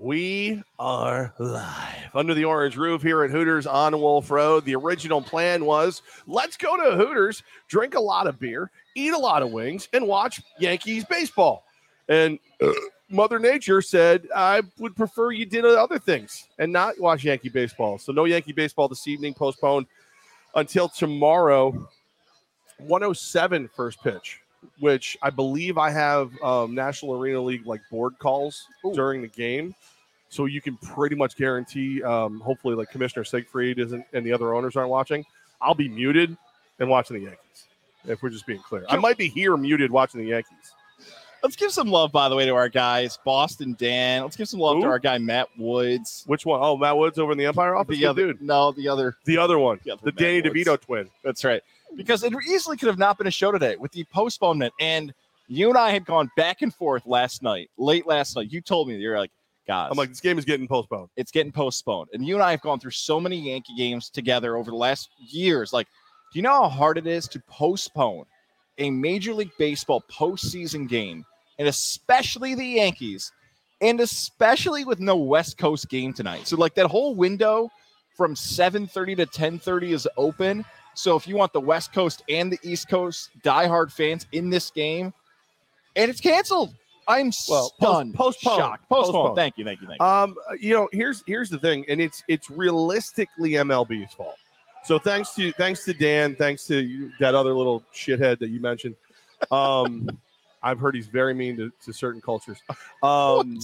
We are live under the orange roof here at Hooters on Wolf Road. The original plan was let's go to Hooters, drink a lot of beer, eat a lot of wings, and watch Yankees baseball. And Mother Nature said, I would prefer you did other things and not watch Yankee baseball. So, no Yankee baseball this evening, postponed until tomorrow. 107 first pitch which I believe I have um, National Arena League like board calls Ooh. during the game. So you can pretty much guarantee, um, hopefully, like Commissioner Siegfried isn't and the other owners aren't watching. I'll be muted and watching the Yankees. If we're just being clear, I might be here muted watching the Yankees. Let's give some love, by the way, to our guys, Boston Dan. Let's give some love Ooh. to our guy Matt Woods. Which one? Oh, Matt Woods over in the Empire office. The other, dude. No, the other. The other one. The, other the Danny Woods. DeVito twin. That's right because it easily could have not been a show today with the postponement. And you and I had gone back and forth last night, late last night. You told me you're like, guys, I'm like, this game is getting postponed. It's getting postponed. And you and I have gone through so many Yankee games together over the last years. Like, do you know how hard it is to postpone a Major League Baseball postseason game, and especially the Yankees, and especially with no West Coast game tonight? So, like, that whole window from 7:30 to 10:30 is open so if you want the West Coast and the East Coast diehard fans in this game, and it's canceled. I'm well, stunned, post, postponed, shocked, postponed. postponed. Thank you, thank you, thank you. Um, you know, here's here's the thing, and it's it's realistically MLB's fault. So thanks to thanks to Dan, thanks to you, that other little shithead that you mentioned. Um, I've heard he's very mean to, to certain cultures. Um,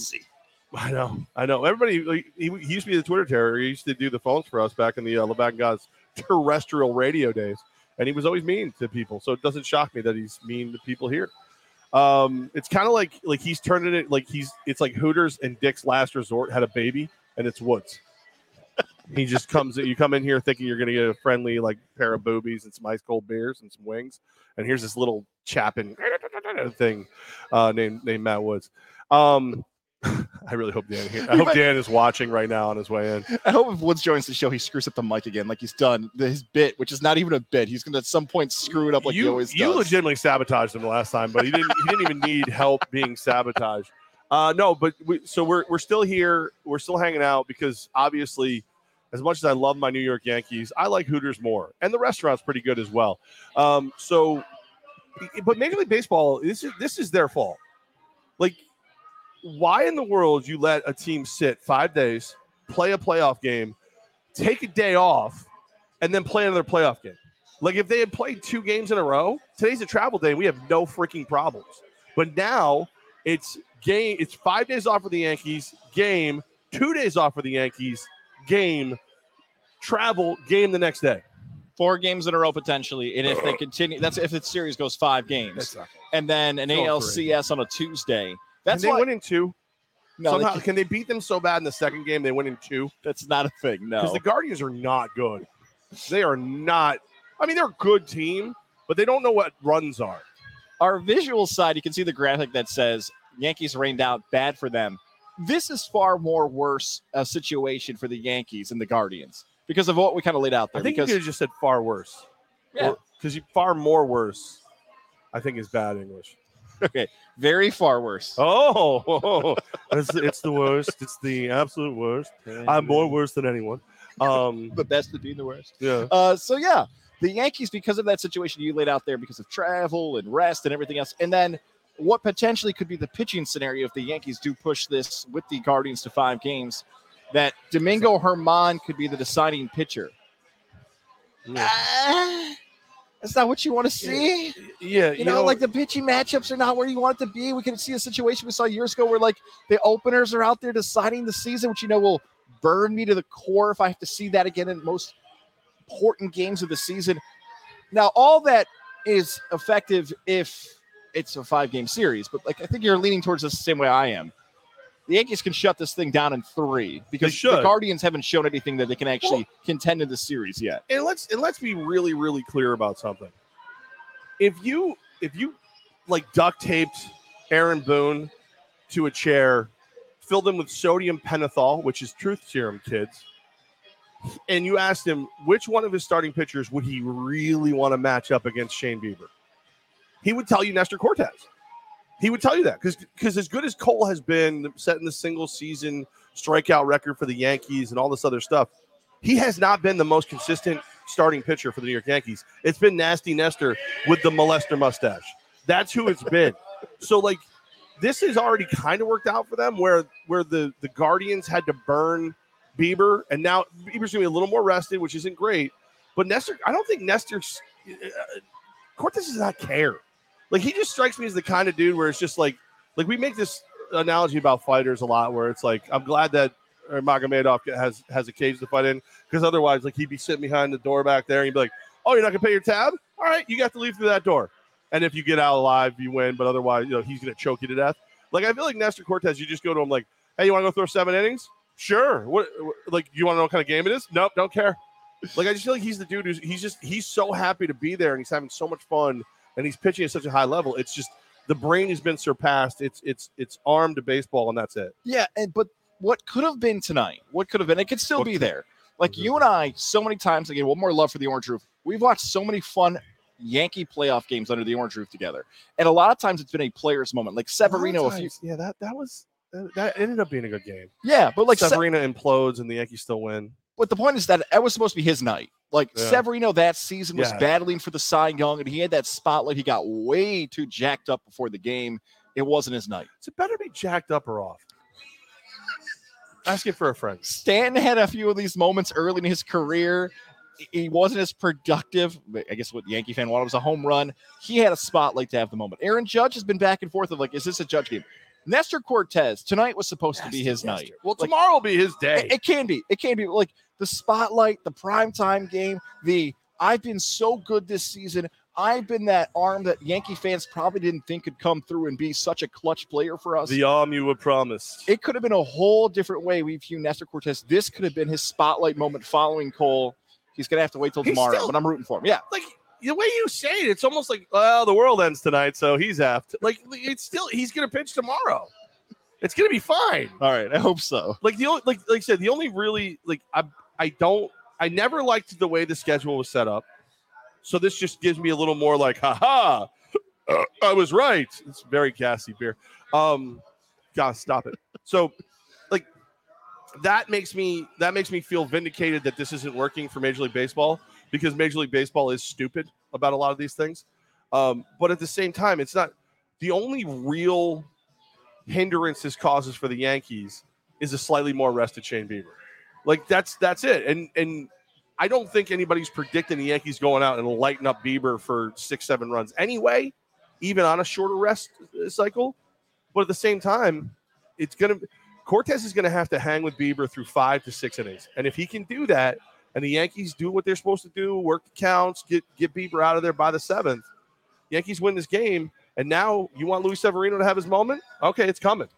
I know, I know. Everybody, he, he, used to be the Twitter terror. He used to do the phones for us back in the uh, Levac Guys terrestrial radio days, and he was always mean to people. So it doesn't shock me that he's mean to people here. Um, it's kind of like like he's turning it like he's it's like Hooters and Dick's Last Resort had a baby, and it's Woods. he just comes you come in here thinking you're to get a friendly like pair of boobies and some ice cold beers and some wings, and here's this little chapping thing uh, named named Matt Woods. Um, I really hope Dan. Here. I hope Dan is watching right now on his way in. I hope if Woods joins the show, he screws up the mic again, like he's done his bit, which is not even a bit. He's going to at some point screw it up like you, he always you does. You legitimately sabotaged him the last time, but he didn't. he didn't even need help being sabotaged. Uh, no, but we, so we're we're still here. We're still hanging out because obviously, as much as I love my New York Yankees, I like Hooters more, and the restaurant's pretty good as well. Um, so, but Major League Baseball, this is this is their fault. Like why in the world you let a team sit five days, play a playoff game, take a day off, and then play another playoff game? Like if they had played two games in a row, today's a travel day. We have no freaking problems. But now it's game. It's five days off for the Yankees. Game. Two days off for the Yankees. Game. Travel. Game the next day four games in a row potentially. And if they continue, that's if the series goes five games, and then an ALCS on a Tuesday. That's can they why, win in two. No, Somehow, can, can they beat them so bad in the second game they win in two? That's not a thing. No, because the Guardians are not good. They are not. I mean, they're a good team, but they don't know what runs are. Our visual side, you can see the graphic that says Yankees rained out, bad for them. This is far more worse a situation for the Yankees and the Guardians because of what we kind of laid out there. I think because, you just said far worse. Yeah, because far more worse. I think is bad English. okay, very far worse. Oh, oh it's, it's, the worst. It's the absolute worst. I'm more worse than anyone. Um, the best at being the worst. Yeah. Uh, so yeah, the Yankees, because of that situation you laid out there, because of travel and rest and everything else, and then what potentially could be the pitching scenario if the Yankees do push this with the Guardians to five games, that Domingo Germán could be the deciding pitcher. Yeah. Uh, that's not what you want to see. Yeah, you, you know, know, like the pitching matchups are not where you want it to be. We can see a situation we saw years ago where like the openers are out there deciding the season, which you know will burn me to the core if I have to see that again in most important games of the season. Now, all that is effective if it's a five game series, but like I think you're leaning towards the same way I am the Yankees can shut this thing down in three because the Guardians haven't shown anything that they can actually well, contend in the series yet. And let's and let's be really really clear about something. If you if you like duct taped Aaron Boone to a chair, filled him with sodium pentothal, which is truth serum, kids, and you asked him which one of his starting pitchers would he really want to match up against Shane Bieber, he would tell you Nestor Cortes. He would tell you that because because as good as Cole has been setting the single season strikeout record for the Yankees and all this other stuff, he has not been the most consistent starting pitcher for the New York Yankees. It's been Nasty Nestor with the molester mustache. That's who it's been. so like this has already kind of worked out for them where where the the Guardians had to burn Bieber and now Bieber's gonna be a little more rested, which isn't great. But Nestor, I don't think Nestor's uh, Cortes does not care. Like he just strikes me as the kind of dude where it's just like like we make this analogy about fighters a lot where it's like I'm glad that uh, Magomedov has has a cage to fight in because otherwise like he'd be sitting behind the door back there and he'd be like, "Oh, you're not gonna pay your tab? All right, you got to leave through that door." And if you get out alive, you win. But otherwise, you know he's gonna choke you to death. Like I feel like Nestor Cortes, you just go to him like, "Hey, you want to go throw seven innings? Sure. What like you want to know what kind of game it is? Nope, don't care." Like I just feel like he's the dude who's he's just he's so happy to be there and he's having so much fun and he's pitching at such a high level. It's just the brain has been surpassed. It's it's it's armed to baseball and that's it. Yeah, and but what could have been tonight? What could have been? It could still What be could- there. Like you and I, so many times again. One more love for the Orange Roof. We've watched so many fun Yankee playoff games under the Orange Roof together, and a lot of times it's been a player's moment. Like Severino, a few, yeah, that that was that, ended up being a good game. yeah, but like Se- Severino implodes and the Yankees still win. But the point is that that was supposed to be his night. Like Yeah. Severino that season was Yeah. battling for the Cy Young, and he had that spotlight. He got way too jacked up before the game. It wasn't his night. Is it better be jacked up or off? Ask it for a friend. Stanton had a few of these moments early in his career. He wasn't as productive. I guess what the Yankee fan wanted was a home run. He had a spotlight to have the moment. Aaron Judge has been back and forth of like, is this a Judge game? Nestor Cortes tonight was supposed to be his night. Well, Like- tomorrow will be his day. It, it can be. It can be like the spotlight, the primetime game, the I've been so good this season. I've been that arm that Yankee fans probably didn't think could come through and be such a clutch player for us. the arm you were promised. it could have been a whole different way we view Nestor Cortes. This could have been his spotlight moment following Cole. He's gonna have to wait till He's tomorrow, still- but I'm rooting for him. Yeah, like the way you say it, it's almost like, well, the world ends tonight, so he's apt. Like it's still he's gonna pitch tomorrow. It's gonna be fine. all right. I hope so. Like the only like like I said, the only really like I I don't I never liked the way the schedule was set up. So this just gives me a little more like, haha, I was right. It's very gassy beer. Um, gosh, stop it. So, like, that makes me that makes me feel vindicated that this isn't working for Major League Baseball because Major League Baseball is stupid about a lot of these things. Um, but at the same time, it's not the only real hindrance this causes for the Yankees is a slightly more rested Shane Bieber. Like that's that's it. And and I don't think anybody's predicting the Yankees going out and lighting up Bieber for six, seven runs anyway, even on a shorter rest uh, cycle. But at the same time, it's gonna Cortes is gonna have to hang with Bieber through five to six innings. And if he can do that, and the Yankees do what they're supposed to do, work the counts, get get Bieber out of there by the seventh, Yankees win this game. And now you want Luis Severino to have his moment? Okay, it's coming.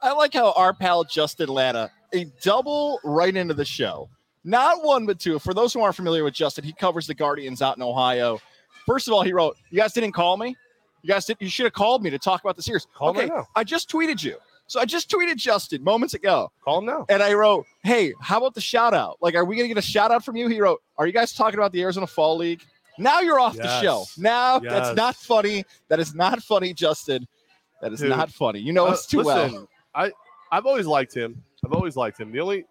I like how our pal Justin Latta, a double right into the show. Not one, but two. For those who aren't familiar with Justin, he covers the Guardians out in Ohio. First of all, he wrote, You guys didn't call me? You guys did you should have called me to talk about the series. Call him okay, now. I just tweeted you. So I just tweeted Justin moments ago. Call him now. And I wrote, Hey, how about the shout out? Like, are we gonna get a shout out from you? He wrote, Are you guys talking about the Arizona Fall League? Now you're off the show. Now that's not funny. That is not funny, Justin. That is Dude. not funny. You know Uh, us too well. listen, I I've always liked him. I've always liked him. The only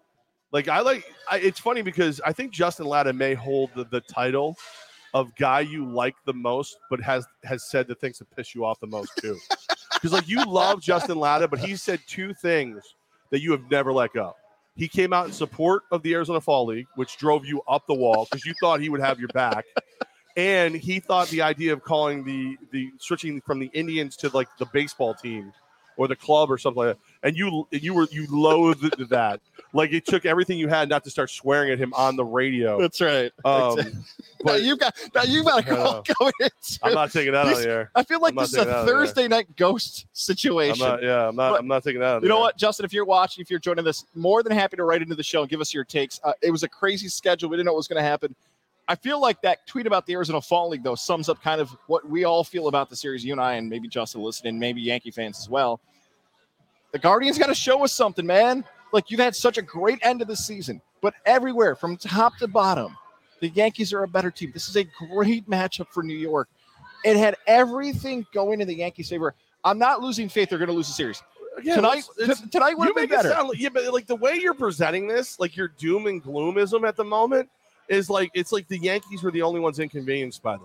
like I like I, it's funny because I think Justin Latta may hold the, the title of guy you like the most, but has has said the things that piss you off the most too. Because like you love Justin Latta, but he said two things that you have never let go. He came out in support of the Arizona Fall League, which drove you up the wall because you thought he would have your back. And he thought the idea of calling the the switching from the Indians to like the baseball team or the club or something like that. And you you were you loathed that. Like it took everything you had not to start swearing at him on the radio. That's right. Um, now but you got now you've got call know. coming into. I'm not taking that out of air. I feel like I'm this is a there. Thursday night ghost I'm situation. not. Yeah, I'm not. But- I'm not taking that out. Of you know air. what, Justin? If you're watching, if you're joining this, more than happy to write into the show and give us your takes. Uh, it was a crazy schedule. We didn't know what was going to happen. I feel like that tweet about the Arizona Fall League, though, sums up kind of what we all feel about the series. You and I, and maybe Justin listening, maybe Yankee fans as well. The Guardians got to show us something, man. Like you've had such a great end of the season, but everywhere from top to bottom, the Yankees are a better team. This is a great matchup for New York. It had everything going in the Yankees' favor. I'm not losing faith. They're going to lose the series Again, tonight. it's- t- tonight would you have been make it better. sound like, yeah, but like the way you're presenting this, like your doom and gloomism at the moment, is like it's like the Yankees were the only ones inconvenienced by this.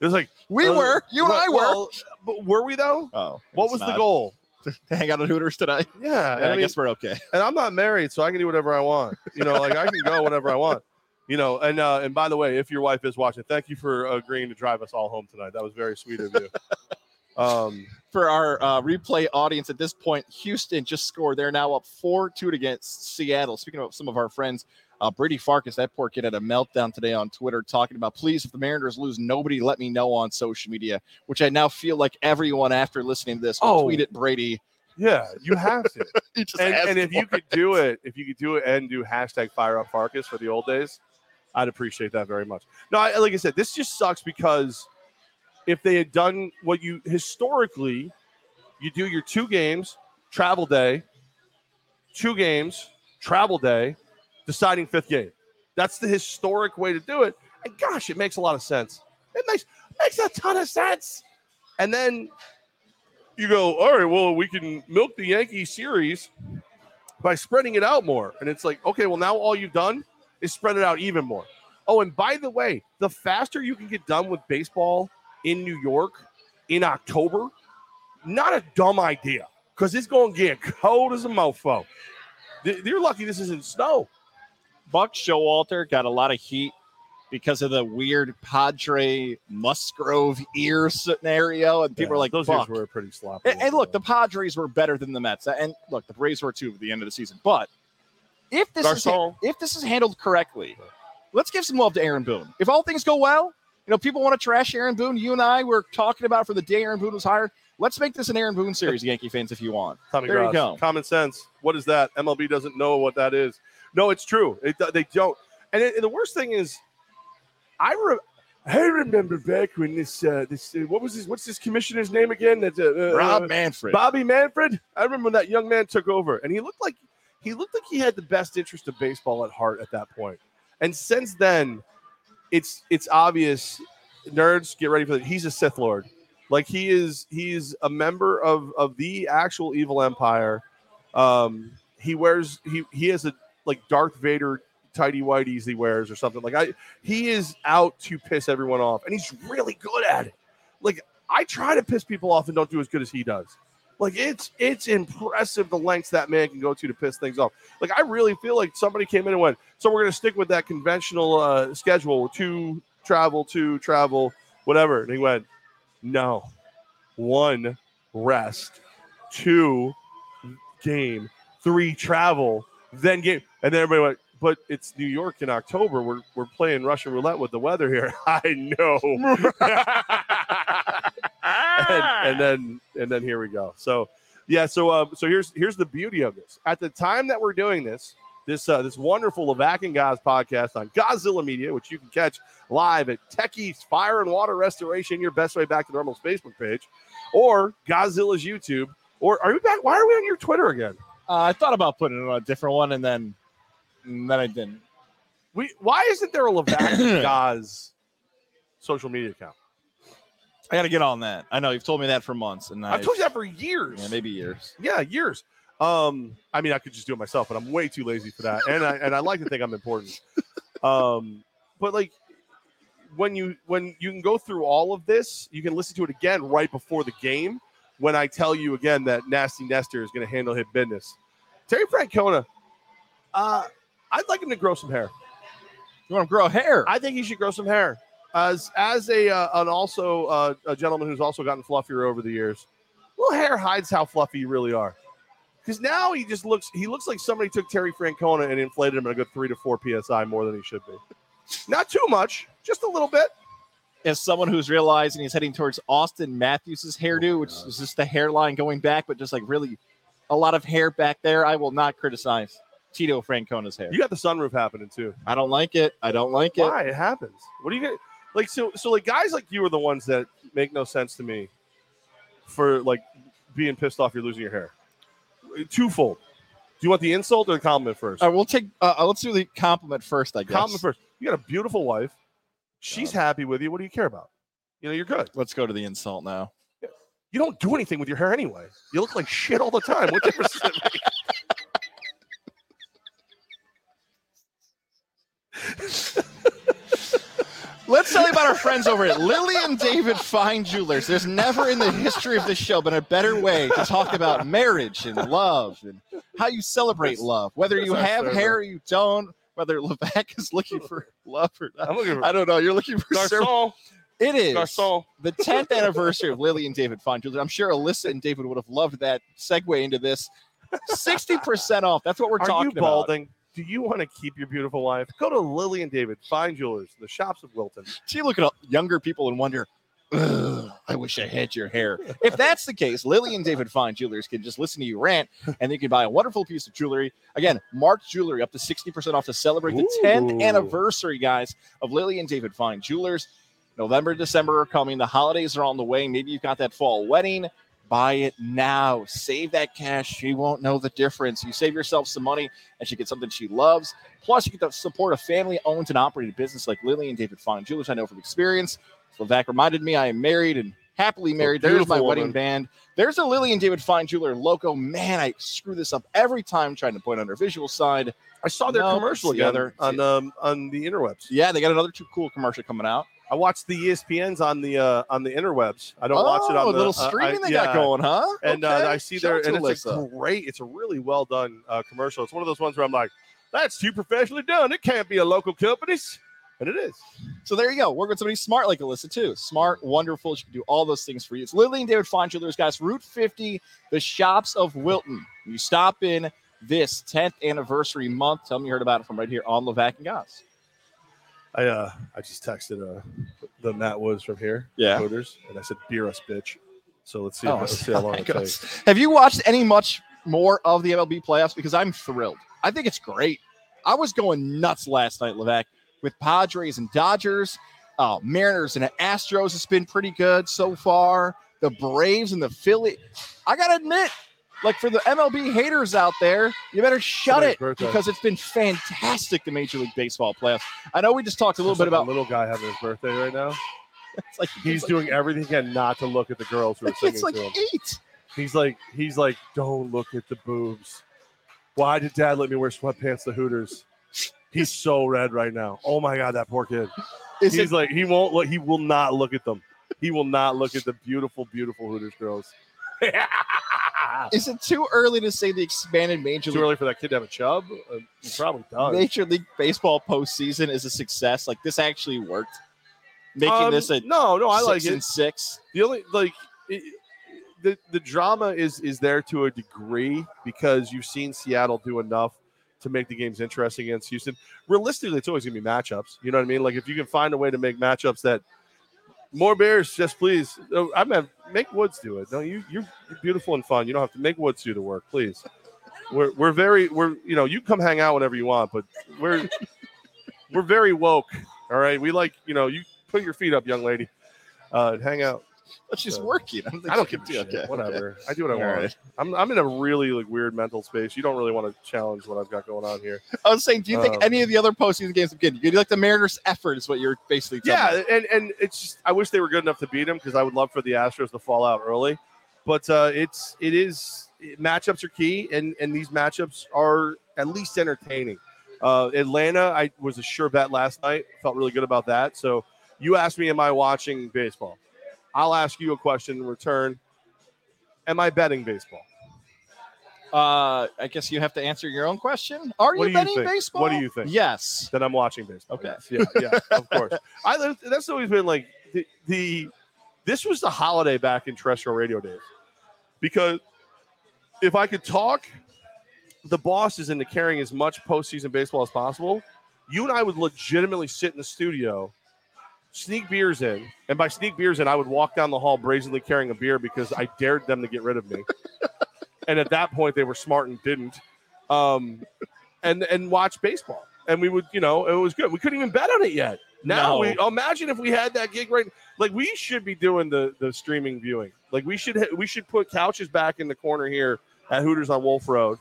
It's like we uh, were. You and well- I were. well, but were we though? oh, What it's was the goal? To hang out at Hooters tonight. Yeah, Yeah, I I, mean, guess we're okay. and I'm not married, so I can do whatever I want. You know, like I can go whenever I want. You know, and uh, and by the way, if your wife is watching, thank you for agreeing to drive us all home tonight. That was very sweet of you. Um, For our uh, replay audience at this point, Houston just scored. They're now up 4 2 against Seattle. Speaking of some of our friends, uh, Brady Farkas, that poor kid had a meltdown today on Twitter talking about, please, if the Mariners lose, nobody let me know on social media, which I now feel like everyone after listening to this will Oh. tweet at Brady. yeah, you have to. And, and if you it. could do it, if you could do it and do hashtag fire up Farkas for the old days, I'd appreciate that very much. No, I, like I said, this just sucks because if they had done what you historically, you do your two games, travel day, two games, travel day, deciding fifth game. That's the historic way to do it. And gosh, it makes a lot of sense. It makes makes a ton of sense. And then you go, all right, well, we can milk the Yankee series by spreading it out more. And it's like, okay, well, now all you've done is spread it out even more. Oh, and by the way, the faster you can get done with baseball in New York in October, not a dumb idea because it's going to get cold as a mofo. You're lucky this isn't snow. Buck Showalter got a lot of heat because of the weird Padre Musgrove ear scenario, and people Yeah, are like, those "Buck." years were pretty sloppy. And, and look, the Padres were better than the Mets, and look, the Braves were too at the end of the season. But if this is if this is handled correctly, let's give some love to Aaron Boone. If all things go well, you know, people want to trash Aaron Boone. You and I were talking about for the day Aaron Boone was hired. Let's make this an Aaron Boone series, Yankee fans, if you want. Tommy There you go. Common sense. What is that? MLB doesn't know what that is. No, it's true. It, they don't. And, it, and the worst thing is, I re- I remember back when this uh, this uh, what was this what's this commissioner's name again? That's uh, uh, Rob uh, Manfred. Bobby Manfred. I remember when that young man took over, and he looked like he looked like he had the best interest of baseball at heart at that point. And since then, it's it's obvious. Nerds, get ready for that. He's a Sith Lord. Like he is, he's a member of of the actual evil empire. Um, he wears he he has a like Darth Vader tidy whities he wears or something. Like I, he is out to piss everyone off, and he's really good at it. Like I try to piss people off and don't do as good as he does. Like it's it's impressive the lengths that man can go to to piss things off. Like I really feel like somebody came in and went, so we're gonna stick with that conventional uh, schedule: two travel, two travel, whatever. And he went, no, one rest, two game, three travel, then game, and then everybody went. But it's New York in October. We're, we're playing Russian roulette with the weather here. I know. and, and then and then here we go. So yeah, so uh, so here's here's the beauty of this. At the time that we're doing this, this uh, this wonderful Levac and Gaz podcast on Godzilla Media, which you can catch live at Techie's Fire and Water Restoration, your best way back to normal's Facebook page, or Godzilla's YouTube. Or are we back? Why are we on your Twitter again? Uh, I thought about putting it on a different one, and then and then I didn't. We why isn't there a Levac Gaz social media account? I got to get on that. I know you've told me that for months, and I've told you that for years. yeah, maybe years. Yeah, years. Um, I mean, I could just do it myself, but I'm way too lazy for that, and I and I like to think I'm important. Um, but like when you when you can go through all of this, you can listen to it again right before the game. When I tell you again that Nasty Nestor is going to handle his business, Terry Francona, uh, I'd like him to grow some hair. You want to grow hair? I think he should grow some hair. As as a uh, an also uh, a gentleman who's also gotten fluffier over the years, little hair hides how fluffy you really are. Because now he just looks he looks like somebody took Terry Francona and inflated him at a good three to four psi more than he should be. Not too much, just a little bit. As someone who's realizing he's heading towards Auston Matthews' hairdo, which is just the hairline going back, but just like really a lot of hair back there, I will not criticize Tito Francona's hair. You got the sunroof happening too. I don't like it. I don't like it. Why it happens? What do you get? Like so so like guys like you are the ones that make no sense to me for like being pissed off you're losing your hair. Twofold. Do you want the insult or the compliment first? All right, we'll take. Uh, let's do the compliment first. I guess. Compliment first. You got a beautiful wife. She's happy with you. What do you care about? You know, you're good. Let's go to the insult now. You don't do anything with your hair anyway. You look like shit all the time. What difference does it make? Let's tell you about our friends over at Lily and David Fine Jewelers. There's never in the history of this show been a better way to talk about marriage and love and how you celebrate love, whether you have hair or you don't, whether Levac is looking for love or not. I'm looking for I don't know. You're looking for service. Garcon. It is Garcon. the 10th anniversary of Lily and David Fine Jewelers. I'm sure Alyssa and David would have loved that segue into this. 60% off. That's what we're Are talking you about. balding? Do you want to keep your beautiful wife? Go to Lily and David Fine Jewelers, the shops of Wilton. So you look at younger people and wonder, "Ugh, I wish I had your hair. If that's the case, Lily and David Fine Jewelers can just listen to you rant and they can buy a wonderful piece of jewelry. Again, Mark's Jewelry up to 60% off to celebrate the 10th anniversary, guys, of Lily and David Fine Jewelers. November, December are coming. The holidays are on the way. Maybe you've got that fall wedding. Buy it now. Save that cash. She won't know the difference. You save yourself some money and she gets something she loves. Plus, you get to support a family owned and operated business like Lily and David Fine Jewelers. I know from experience. Slovak reminded me I am married and happily married. There's my wedding woman. band. There's a Lily and David Fine Jeweler logo. Man, I screw this up every time trying to point on their visual side. I saw their No, commercial together. on um, on the interwebs. Yeah, they got another two cool commercial coming out. I watched the ESPNs on the uh, on the interwebs. I don't watch it on Oh, the little uh, streaming I- they yeah. got going, huh? And Okay. uh, I see Shout there, and it's a great, it's a really well done uh, commercial. It's one of those ones where I'm like, that's too professionally done. It can't be a local company's, and it is. So there you go. Work with somebody smart like Alyssa too. Smart, wonderful. She can do all those things for you. It's Lily and David Fine Jewelers, guys. Route 50, the shops of Wilton. You stop in this 10th anniversary month. Tell me you heard about it from right here on Levac and Gaz. I uh, I just texted uh, the Matt Woods from here, Yeah. Hooters, and I said, "Beer us, bitch." So let's see. Oh, if, let's see how long it takes. Have you watched any much more of the MLB playoffs? Because I'm thrilled. I think it's great. I was going nuts last night, Levac, with Padres and Dodgers. Uh, Mariners and Astros It's been pretty good so far. The Braves and the Philly. I gotta admit, like for the MLB haters out there, you better shut it birthday. because it's been fantastic. The Major League Baseball playoffs. I know we just talked a little bit like about. little guy having his birthday right now. It's like He's it's like, doing everything he can not to look at the girls who are singing like to him. eight. He's like, he's like, don't look at the boobs. Why did Dad let me wear sweatpants to Hooters? He's so red right now. Oh my god, that poor kid. Is he's it like, he won't look. He will not look at them. He will not look at the beautiful, beautiful Hooters girls. Is it too early to say the expanded Major Too League early for that kid to have a chub. Uh, he probably does. Major League Baseball postseason is a success. Like this actually worked. Making Um, this a no, no, I six like it. six. The only like it, the the drama is is there to a degree because you've seen Seattle do enough to make the games interesting against Houston. Realistically, it's always gonna be matchups. You know what I mean? Like if you can find a way to make matchups that more Bears, just please. I'm gonna make Woods do it. No, you you're beautiful and fun. You don't have to make Woods do the work, please. We're we're very we're you know you come hang out whenever you want, but we're we're very woke. All right, we like you know you put your feet up, young lady, uh, hang out. But she's So, working. I don't, think I don't give a shit. okay, Whatever. I do what I All want. right. I'm, I'm in a really like weird mental space. You don't really want to challenge what I've got going on here. I was saying, do you think Um, any of the other postseason games have been good? You like the Mariners' effort is what you're basically telling Yeah, me. and and it's just I wish they were good enough to beat them because I would love for the Astros to fall out early. But uh, it's it is matchups are key, and and these matchups are at least entertaining. Uh, Atlanta, I was a sure bet last night. Felt really good about that. So you asked me, am I watching baseball? I'll ask you a question in return. Am I betting baseball? Uh, I guess you have to answer your own question. Are What you do you betting baseball? What do you think? Yes. Then I'm watching baseball. Okay. Yes. Yeah, yeah, of course. I that's always been like the, the this was the holiday back in terrestrial radio days. Because if I could talk the bosses into carrying as much postseason baseball as possible, you and I would legitimately sit in the studio, sneak beers in, and by sneak beers in, I would walk down the hall brazenly carrying a beer because I dared them to get rid of me. and at that point, they were smart and didn't. Um, and and watch baseball. And we would, you know, it was good. We couldn't even bet on it yet. Now No. we imagine if we had that gig right. Like we should be doing the the streaming viewing. Like we should we should put couches back in the corner here at Hooters on Wolf Road.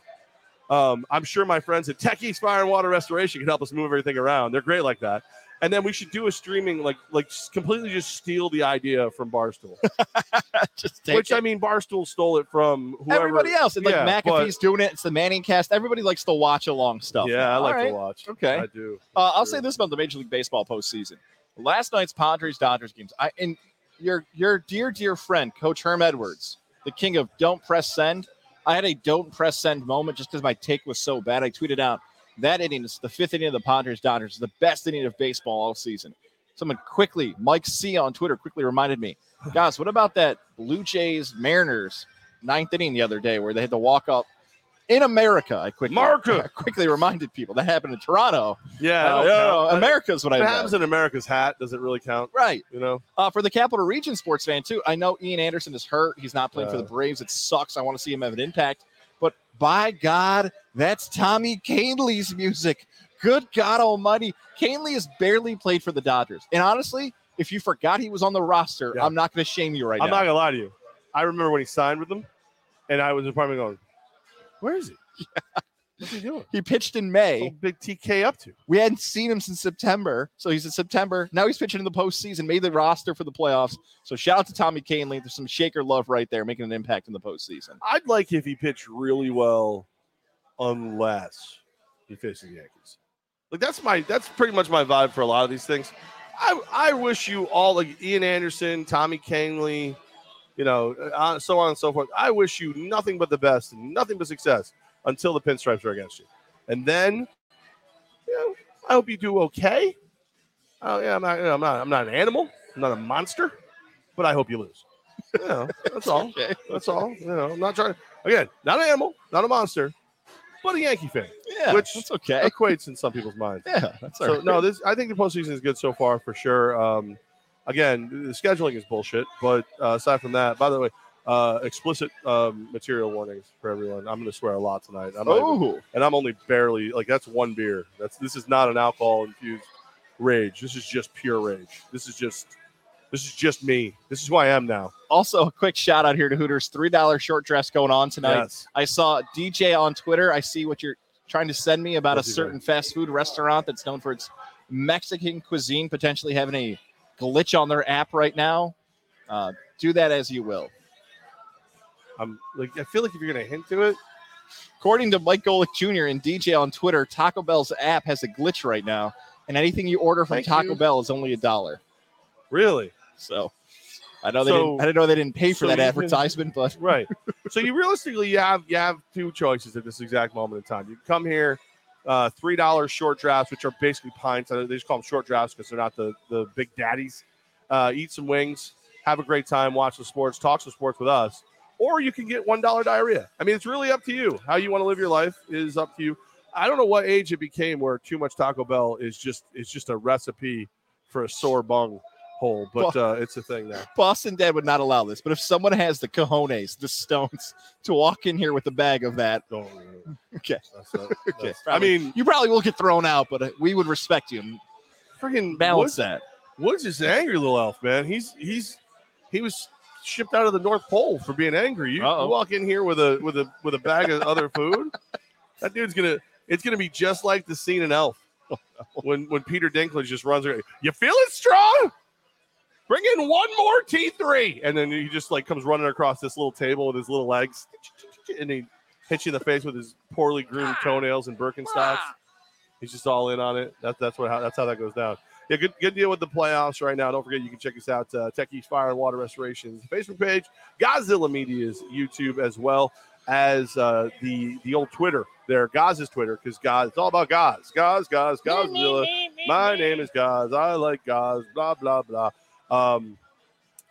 Um, I'm sure my friends at Tech East Fire and Water Restoration can help us move everything around. They're great like that. And then we should do a streaming like like completely just steal the idea from Barstool. Just take Which it. I mean, Barstool stole it from whoever. everybody else. Yeah, like but- McAfee's doing it. It's the Manning cast. Everybody likes to watch along stuff. Yeah, I All like right. to watch. Okay. I do. Uh, I'll say this about the Major League Baseball postseason. Last night's Padres Dodgers games. I and your your dear dear friend Coach Herm Edwards, the king of don't press send. I had a don't press send moment just because my take was so bad. I tweeted out that inning is the fifth inning of the Padres Dodgers, the best inning of baseball all season. Someone quickly, Mike C on Twitter quickly reminded me, guys, what about that Blue Jays Mariners ninth inning the other day where they had to walk up in America? I quickly, America. I quickly reminded people that happened in Toronto. Yeah, yeah. Uh, America's what I it happens in America's hat, does it really count? Right. You know? Uh, for the Capital Region sports fan, too, I know Ian Anderson is hurt. He's not playing for the Braves. It sucks. I want to see him have an impact. But by God, that's Tommy Kahnle's music. Good God Almighty. Kahnle has barely played for the Dodgers. And honestly, if you forgot he was on the roster, Yeah. I'm not going to shame you right now. I'm not gonna lie to you. I remember when he signed with them, and I was in the apartment going, "Where is he? What's he doing? he pitched in May. old Big TK up to?" We hadn't seen him since September. So he's in September. Now he's pitching in the postseason, made the roster for the playoffs. So shout out to Tommy Kahnle. There's some shaker love right there, making an impact in the postseason. I'd like if he pitched really well, unless he faces the Yankees. Like that's my that's pretty much my vibe for a lot of these things. I I wish you all like Ian Anderson, Tommy Kahnle, you know, uh, so on and so forth. I wish you nothing but the best and nothing but success until the pinstripes are against you, and then, you know, I hope you do okay. Oh yeah, I'm not, you know, I'm not, I'm not an animal, I'm not a monster, but I hope you lose. You know, that's all. Okay. That's all. You know, I'm not trying. Again, not an animal, not a monster, but a Yankee fan. Yeah, Which- that's okay. Equates in some people's minds. Yeah, that's all So right. no, this I think the postseason is good so far for sure. Um, again, the scheduling is bullshit, but uh, aside from that, by the way, uh, explicit um, material warnings for everyone. I'm going to swear a lot tonight. I'm not even- Oh, and I'm only barely like that's one beer. That's this is not an alcohol infused rage. This is just pure rage. This is just this is just me. This is who I am now. also a quick shout out here to Hooters. Three dollar short dress going on tonight. Yes. I saw DJ on Twitter. I see what you're trying to send me about What's a certain fast food restaurant that's known for its Mexican cuisine, potentially having a glitch on their app right now. Uh, do that as you will. I'm like I feel like if you're going to hint to it, According to Mike Golic Jr. and DJ on Twitter, Taco Bell's app has a glitch right now, and anything you order from Thank Taco you. Bell is only a dollar. really. So I know they So- didn't. I didn't know they didn't pay for so that can- advertisement, but Right. so you realistically you have you have two choices at this exact moment in time. You can come here, uh, three dollars short drafts, which are basically pints. They just call them short drafts because they're not the the big daddies. Uh, eat some wings, have a great time, watch the sports, talk some sports with us, or you can get one dollar diarrhea. I mean, it's really up to you. How you want to live your life is up to you. I don't know what age it became where too much Taco Bell is just it's just a recipe for a sore bung hole, but uh, it's a thing now. Boston Dad would not allow this. But if someone has the cojones, the stones, to walk in here with a bag of that, Okay. That's not, Okay, that's- I mean, you probably will get thrown out, but uh, we would respect you freaking balance Woods, that. Woods is an angry little elf, man. He's he's he was shipped out of the North Pole for being angry. You, Uh-oh. you walk in here with a with a with a bag of other food, that dude's gonna it's gonna be just like the scene in Elf when when Peter Dinklage just runs around. You feeling strong? Bring in one more T3. And then he just like comes running across this little table with his little legs and he hits you in the face with his poorly groomed toenails and Birkenstocks. Ah. He's just all in on it. That's that's what how, that's how that goes down. Yeah, good good deal with the playoffs right now. Don't forget you can check us out uh, Tech East Fire and Water Restoration's Facebook page, Godzilla Media's YouTube as well as uh, the the old Twitter there, Gaz's Twitter because God it's all about Gaz, Gaz, Gaz, Godzilla. My name is Gaz. I like Gaz. Blah blah blah. Um,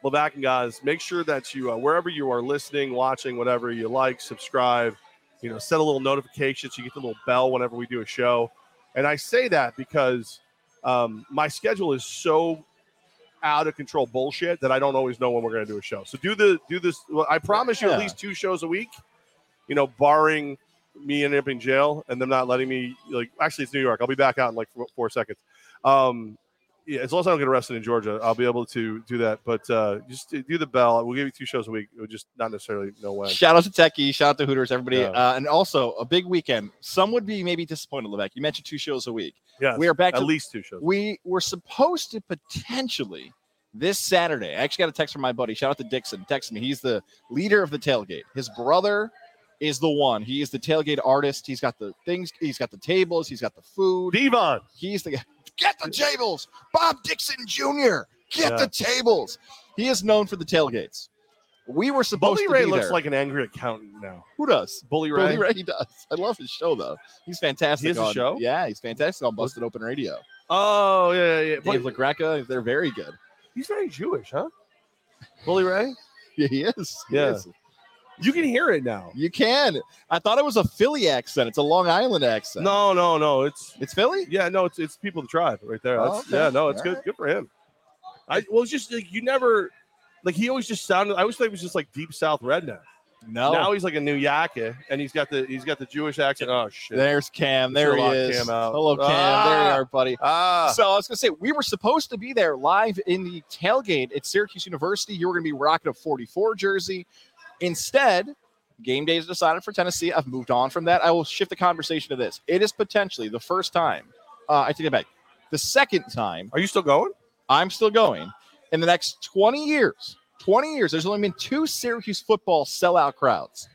well, back and guys, make sure that you uh, wherever you are listening, watching, whatever you like, subscribe. You know, set a little notification so you get the little bell whenever we do a show. And I say that because um, my schedule is so out of control bullshit that I don't always know when we're going to do a show. So do the do this. Well, I promise you Yeah. at least two shows a week. You know, barring me ending up in jail and them not letting me like. Actually, it's New York. I'll be back out in like four, four seconds. Um, yeah, as long as I don't get arrested in Georgia, I'll be able to do that. But uh, just do the bell. We'll give you two shows a week. We'll just not necessarily know when. Shout out to Techie, shout out to Hooters, everybody, Yeah. uh, and also a big weekend. Some would be maybe disappointed, Levac. You mentioned two shows a week. Yeah, We are back at to least two shows. we were supposed to potentially this Saturday. I actually got a text from my buddy. Shout out to Dixon. Text me. He's the leader of the tailgate. His brother is the one. He is the tailgate artist. He's got the things. He's got the tables. He's got the food. Devon. He's the guy. Get the tables, Bob Dixon Jr. Get Yeah. the tables. He is known for the tailgates. We were supposed Bully to Ray be looks there. like an angry accountant now. who does? Bully Ray. Billy Ray he does. I love his show though. He's fantastic. He has a on, show? Yeah, he's fantastic on Busted Open Radio. Oh yeah, yeah. Dave But LaGreca, they're very good. he's very Jewish, huh? Bully Ray. Yeah, he is. He Yeah. is. You can hear it now. You can. I thought it was a Philly accent. It's a Long Island accent. No, no, no. It's It's Philly? yeah, no. It's it's people of the tribe right there. Oh, okay. Yeah, no, it's All good. right. Good for him. I well, it's just like you never like he always just sounded. I always thought he was just like deep South redneck. No. Now he's like a New Yaka, and he's got the he's got the Jewish accent. Oh shit. There's Cam. There he is. Cam out. Hello, Cam. Ah. There you are, buddy. Ah, So I was gonna say we were supposed to be there live in the tailgate at Syracuse University. You were gonna be rocking a 44 jersey. Instead, game day is decided for Tennessee. I've moved on from that. I will shift the conversation to this. It is potentially the first time. Uh, I take it back. The second time are you still going? I'm still going. In the next 20 years, 20 years, there's only been two Syracuse football sellout crowds.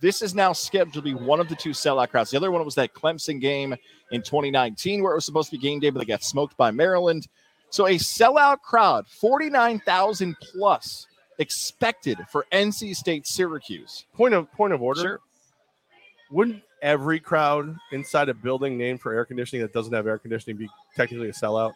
This is now scheduled to be one of the two sellout crowds. The other one was that Clemson game in 2019 where it was supposed to be game day, but they got smoked by Maryland. So a sellout crowd, 49,000 plus expected for NC State Syracuse. Point of point of order. Sure. Wouldn't every crowd inside a building named for air conditioning that doesn't have air conditioning be technically a sellout?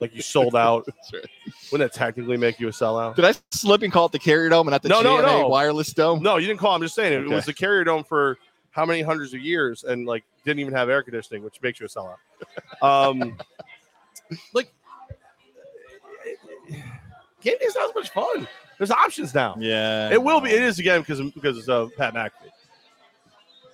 Like you sold out. Wouldn't that technically make you a sellout? Did I slip and call it the Carrier Dome and not the No, no, no. wireless dome? No, you didn't call. I'm just saying it, Okay. was the carrier dome for how many hundreds of years and like didn't even have air conditioning, which makes you a sellout. Um, like game day is not as much fun. There's options now. Yeah. It will be. It is again because of, because of Pat McAfee.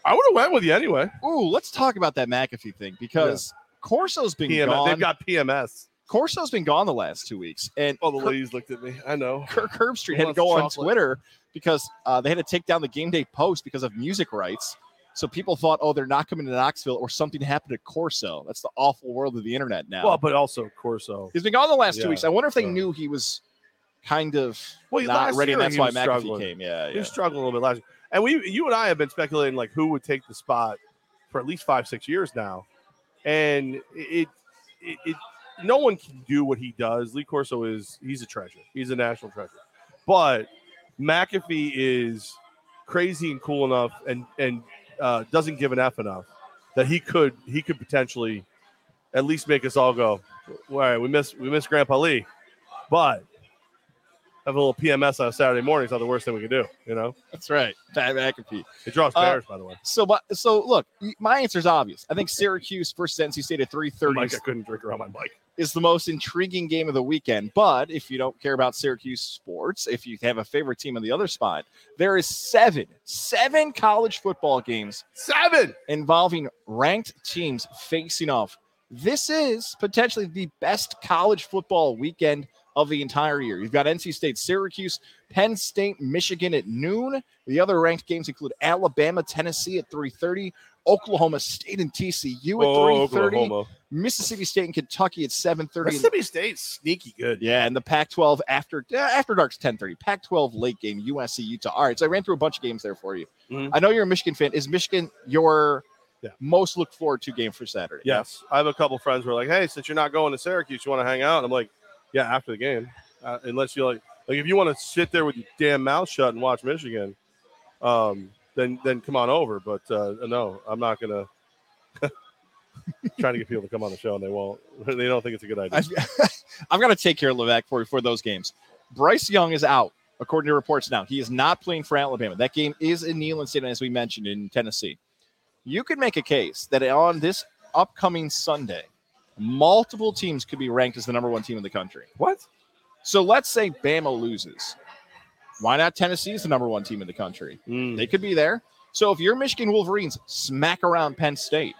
I would have went with you anyway. Ooh, let's talk about that McAfee thing because Corso's been PMS. gone. They've got PMS. Corso's been gone the last two weeks, and Oh, the Kirk, ladies looked at me. I know. Kirk Herbstreit had to go on chocolate? Twitter because uh, they had to take down the game day post because of music rights. So people thought, oh, they're not coming to Knoxville, or something happened to Corso. That's the awful world of the internet now. Well, but also Corso. He's been gone the last Yeah, two weeks. I wonder if they so- knew he was kind of Well, not ready, and that's why McAfee struggling. came. Yeah, He yeah. was struggling a little bit last year. And we, you and I have been speculating like who would take the spot for at least five, six years now. And it, it, it no one can do what he does. Lee Corso is he's a treasure. He's a national treasure. But McAfee is crazy and cool enough, and and uh, doesn't give an f enough that he could he could potentially at least make us all go. All right, we miss we miss Grandpa Lee, but have a little PMS on a Saturday morning is not the worst thing we can do. You know, That's right, Pat McAfee. it draws Uh, bears, by the way. So, but so look, my answer is obvious. I think Syracuse versus NC State at three thirty Mike, I couldn't drink around my mic. is the most intriguing game of the weekend. But if you don't care about Syracuse sports, if you have a favorite team on the other spot, there is seven, seven college football games Seven. involving ranked teams facing off. This is potentially the best college football weekend of the entire year. You've got NC State, Syracuse, Penn State, Michigan at noon. The other ranked games include Alabama, Tennessee at 3:30, Oklahoma State and TCU at Oh, 3:30, Oklahoma. Mississippi State and Kentucky at 7:30. Mississippi State's sneaky good. Yeah, and the Pac-12 after uh, after dark's 10:30. Pac-12 late game, USC Utah. All right, so I ran through a bunch of games there for you. Mhm. I know you're a Michigan fan. Is Michigan your Yeah. most look forward to game for Saturday? Yes, I have a couple friends who are like, "Hey, since you're not going to Syracuse, you want to hang out?" And I'm like, "Yeah, after the game, uh, unless you like, like if you want to sit there with your damn mouth shut and watch Michigan, um, then then come on over." But uh, no, I'm not gonna. trying to get people to come on the show and they won't. They don't think it's a good idea. I've, got to take care of Levac for for those games. Bryce Young is out, according to reports now. He is not playing for Alabama. That game is in Neyland Stadium, as we mentioned in Tennessee. You could make a case that on this upcoming Sunday, multiple teams could be ranked as the number one team in the country. what? So let's say Bama loses. Why not Tennessee is the number one team in the country? Mm. They could be there. So if your Michigan Wolverines smack around Penn State,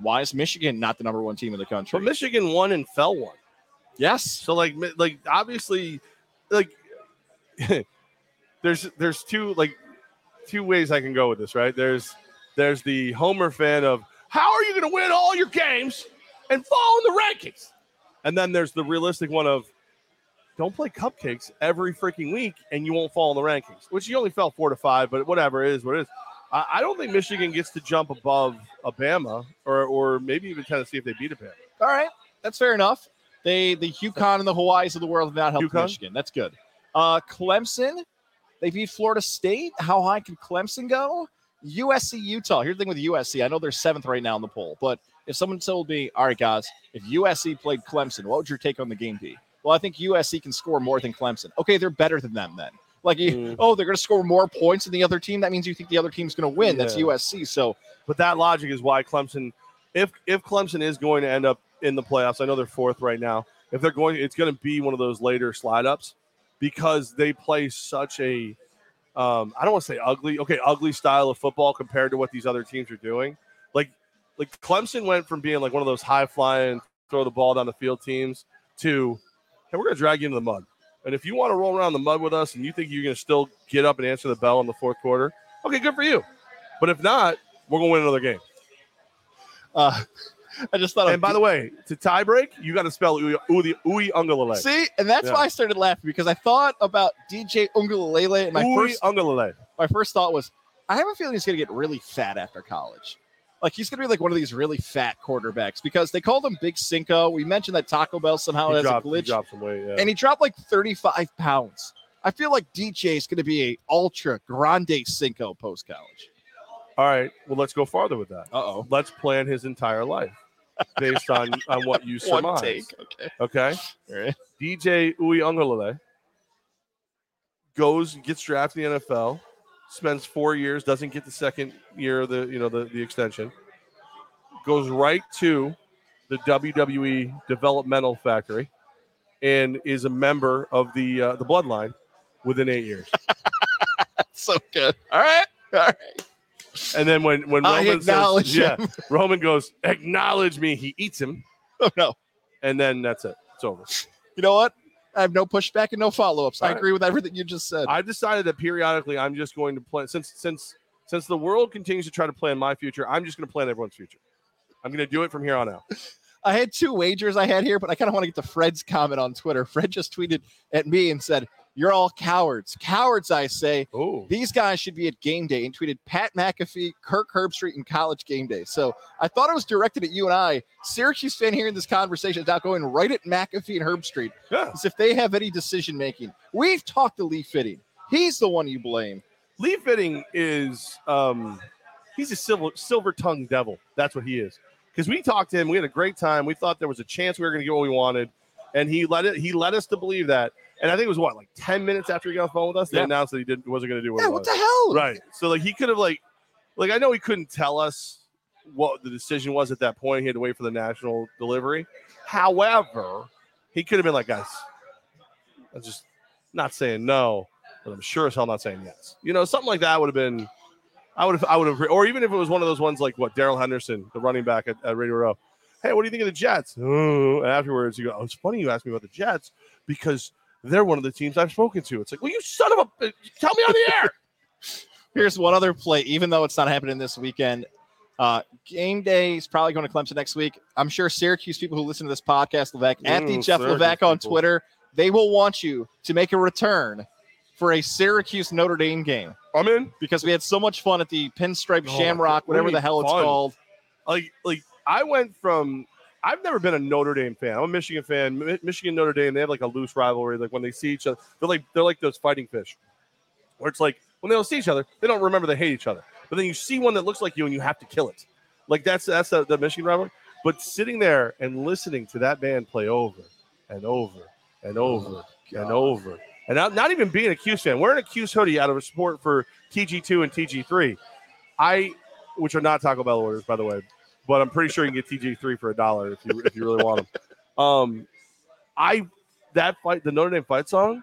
why is Michigan not the number one team in the country? But Michigan won and fell one. Yes. So like like obviously like there's there's two like two ways I can go with this, right? There's there's the Homer fan of how are you going to win all your games and fall in the rankings? And then there's the realistic one of don't play cupcakes every freaking week and you won't fall in the rankings, which you only fell four to five, but whatever it is, what it is. I, I don't think Michigan gets to jump above Alabama or or maybe even Tennessee if they beat Alabama. All right, that's fair enough. They the UConn and the Hawaii's of the world have not helped UConn? Michigan. That's good. Uh, Clemson, they beat Florida State. How high can Clemson go? USC, Utah. Here's the thing with USC. I know they're seventh right now in the poll, but if someone told me, all right, guys, if USC played Clemson, what would your take on the game be? Well, I think USC can score more than Clemson. Okay, they're better than them then. Like, you, Mm. oh, they're going to score more points than the other team. That means you think the other team's going to win. That's USC. So But that logic is why Clemson, if if Clemson is going to end up in the playoffs, I know they're fourth right now. If they're going, it's going to be one of those later slide ups because they play such a, um, I don't want to say ugly, okay, ugly style of football compared to what these other teams are doing. Like, like Clemson went from being like one of those high flying, throw the ball down the field teams to, hey, we're going to drag you into the mud. And if you want to roll around the mud with us and you think you're going to still get up and answer the bell in the fourth quarter, okay, good for you. But if not, we're going to win another game. uh, I just thought. And by the way, to tie break, you got to spell Ui Ui Ui Ungalale. See, and that's Yeah. why I started laughing because I thought about DJ Uiagalelei, and my first Ungalale. my first thought was, I have a feeling he's going to get really fat after college. Like he's going to be like one of these really fat quarterbacks because they called him Big Cinco. We mentioned that Taco Bell somehow He has dropped, a glitch, weight. Yeah. and he dropped like 35 pounds. I feel like DJ is going to be a ultra grande Cinco post college. All right. Well, let's go farther with that. Uh oh. Let's plan his entire life based on, on what you One surmise. take. Okay. Okay. All right. DJ Uiagalelei goes, gets drafted in the NFL, spends four years, doesn't get the second year of the you know the, the extension, goes right to the WWE developmental factory, and is a member of the uh, the bloodline within eight years. So good. All right. All right. And then when when I Roman says, yeah. Roman goes, acknowledge me. He eats him, Oh no. and then that's it. It's over. You know what? I have no pushback and no follow ups. I agree with everything you just said. I've decided that periodically I'm just going to plan since since since the world continues to try to plan my future. I'm just going to plan everyone's future. I'm going to do it from here on out. I had two wagers I had here, but I kind of want to get to Fred's comment on Twitter. Fred just tweeted at me and said, You're all cowards. Cowards, I say. Oh, These guys should be at game day and tweeted Pat McAfee, Kirk Herbstreit, and college game day. So I thought it was directed at you and I. Syracuse fan hearing this conversation is now going right at McAfee and Herbstreit yeah. as if they have any decision making. We've talked to Lee Fitting. He's the one you blame. Lee Fitting is um he's a silver silver tongued devil. That's what he is. Because we talked to him, we had a great time. We thought there was a chance we were going to get what we wanted, and he let it. He led us to believe that. And I think it was what like ten minutes after he got off the phone with us, they Yeah. announced that he didn't wasn't going to do what Yeah, what the hell? Right. So like he could have like like I know he couldn't tell us what the decision was at that point. He had to wait for the national delivery. However, he could have been like, guys, I'm just not saying no, but I'm sure as hell not saying yes. You know, something like that would have been I would have I would have or even if it was one of those ones like what Daryl Henderson, the running back at, at Radio Row. Hey, what do you think of the Jets? Oh, and afterwards, you go, oh, it's funny you asked me about the Jets because they're one of the teams I've spoken to. It's like, well, you son of a, tell me on the air. Here's one other play, even though it's not happening this weekend. Uh, game day is probably going to Clemson next week. I'm sure Syracuse people who listen to this podcast, Levac, at the Jeff Syracuse Levac on people. Twitter, they will want you to make a return for a Syracuse Notre Dame game I'm in. because we had so much fun at the Pinstripe Oh, Shamrock, what whatever the mean hell it's fun? called. like like I went from I've never been a Notre Dame fan. I'm a Michigan fan. Mi- Michigan Notre Dame they have like a loose rivalry. Like when they see each other, they're like they're like those fighting fish, where it's like when they don't see each other, they don't remember they hate each other. But then you see one that looks like you and you have to kill it. Like that's that's the, the Michigan rivalry. But sitting there and listening to that band play over and over and oh over and over, and not, not even being a fan, wearing a hoodie out of support for TG2 and TG3. I, which are not Taco Bell orders, by the way, but I'm pretty sure you can get TG3 for a dollar if you if you really want them. Um, I that fight, the Notre Dame fight song,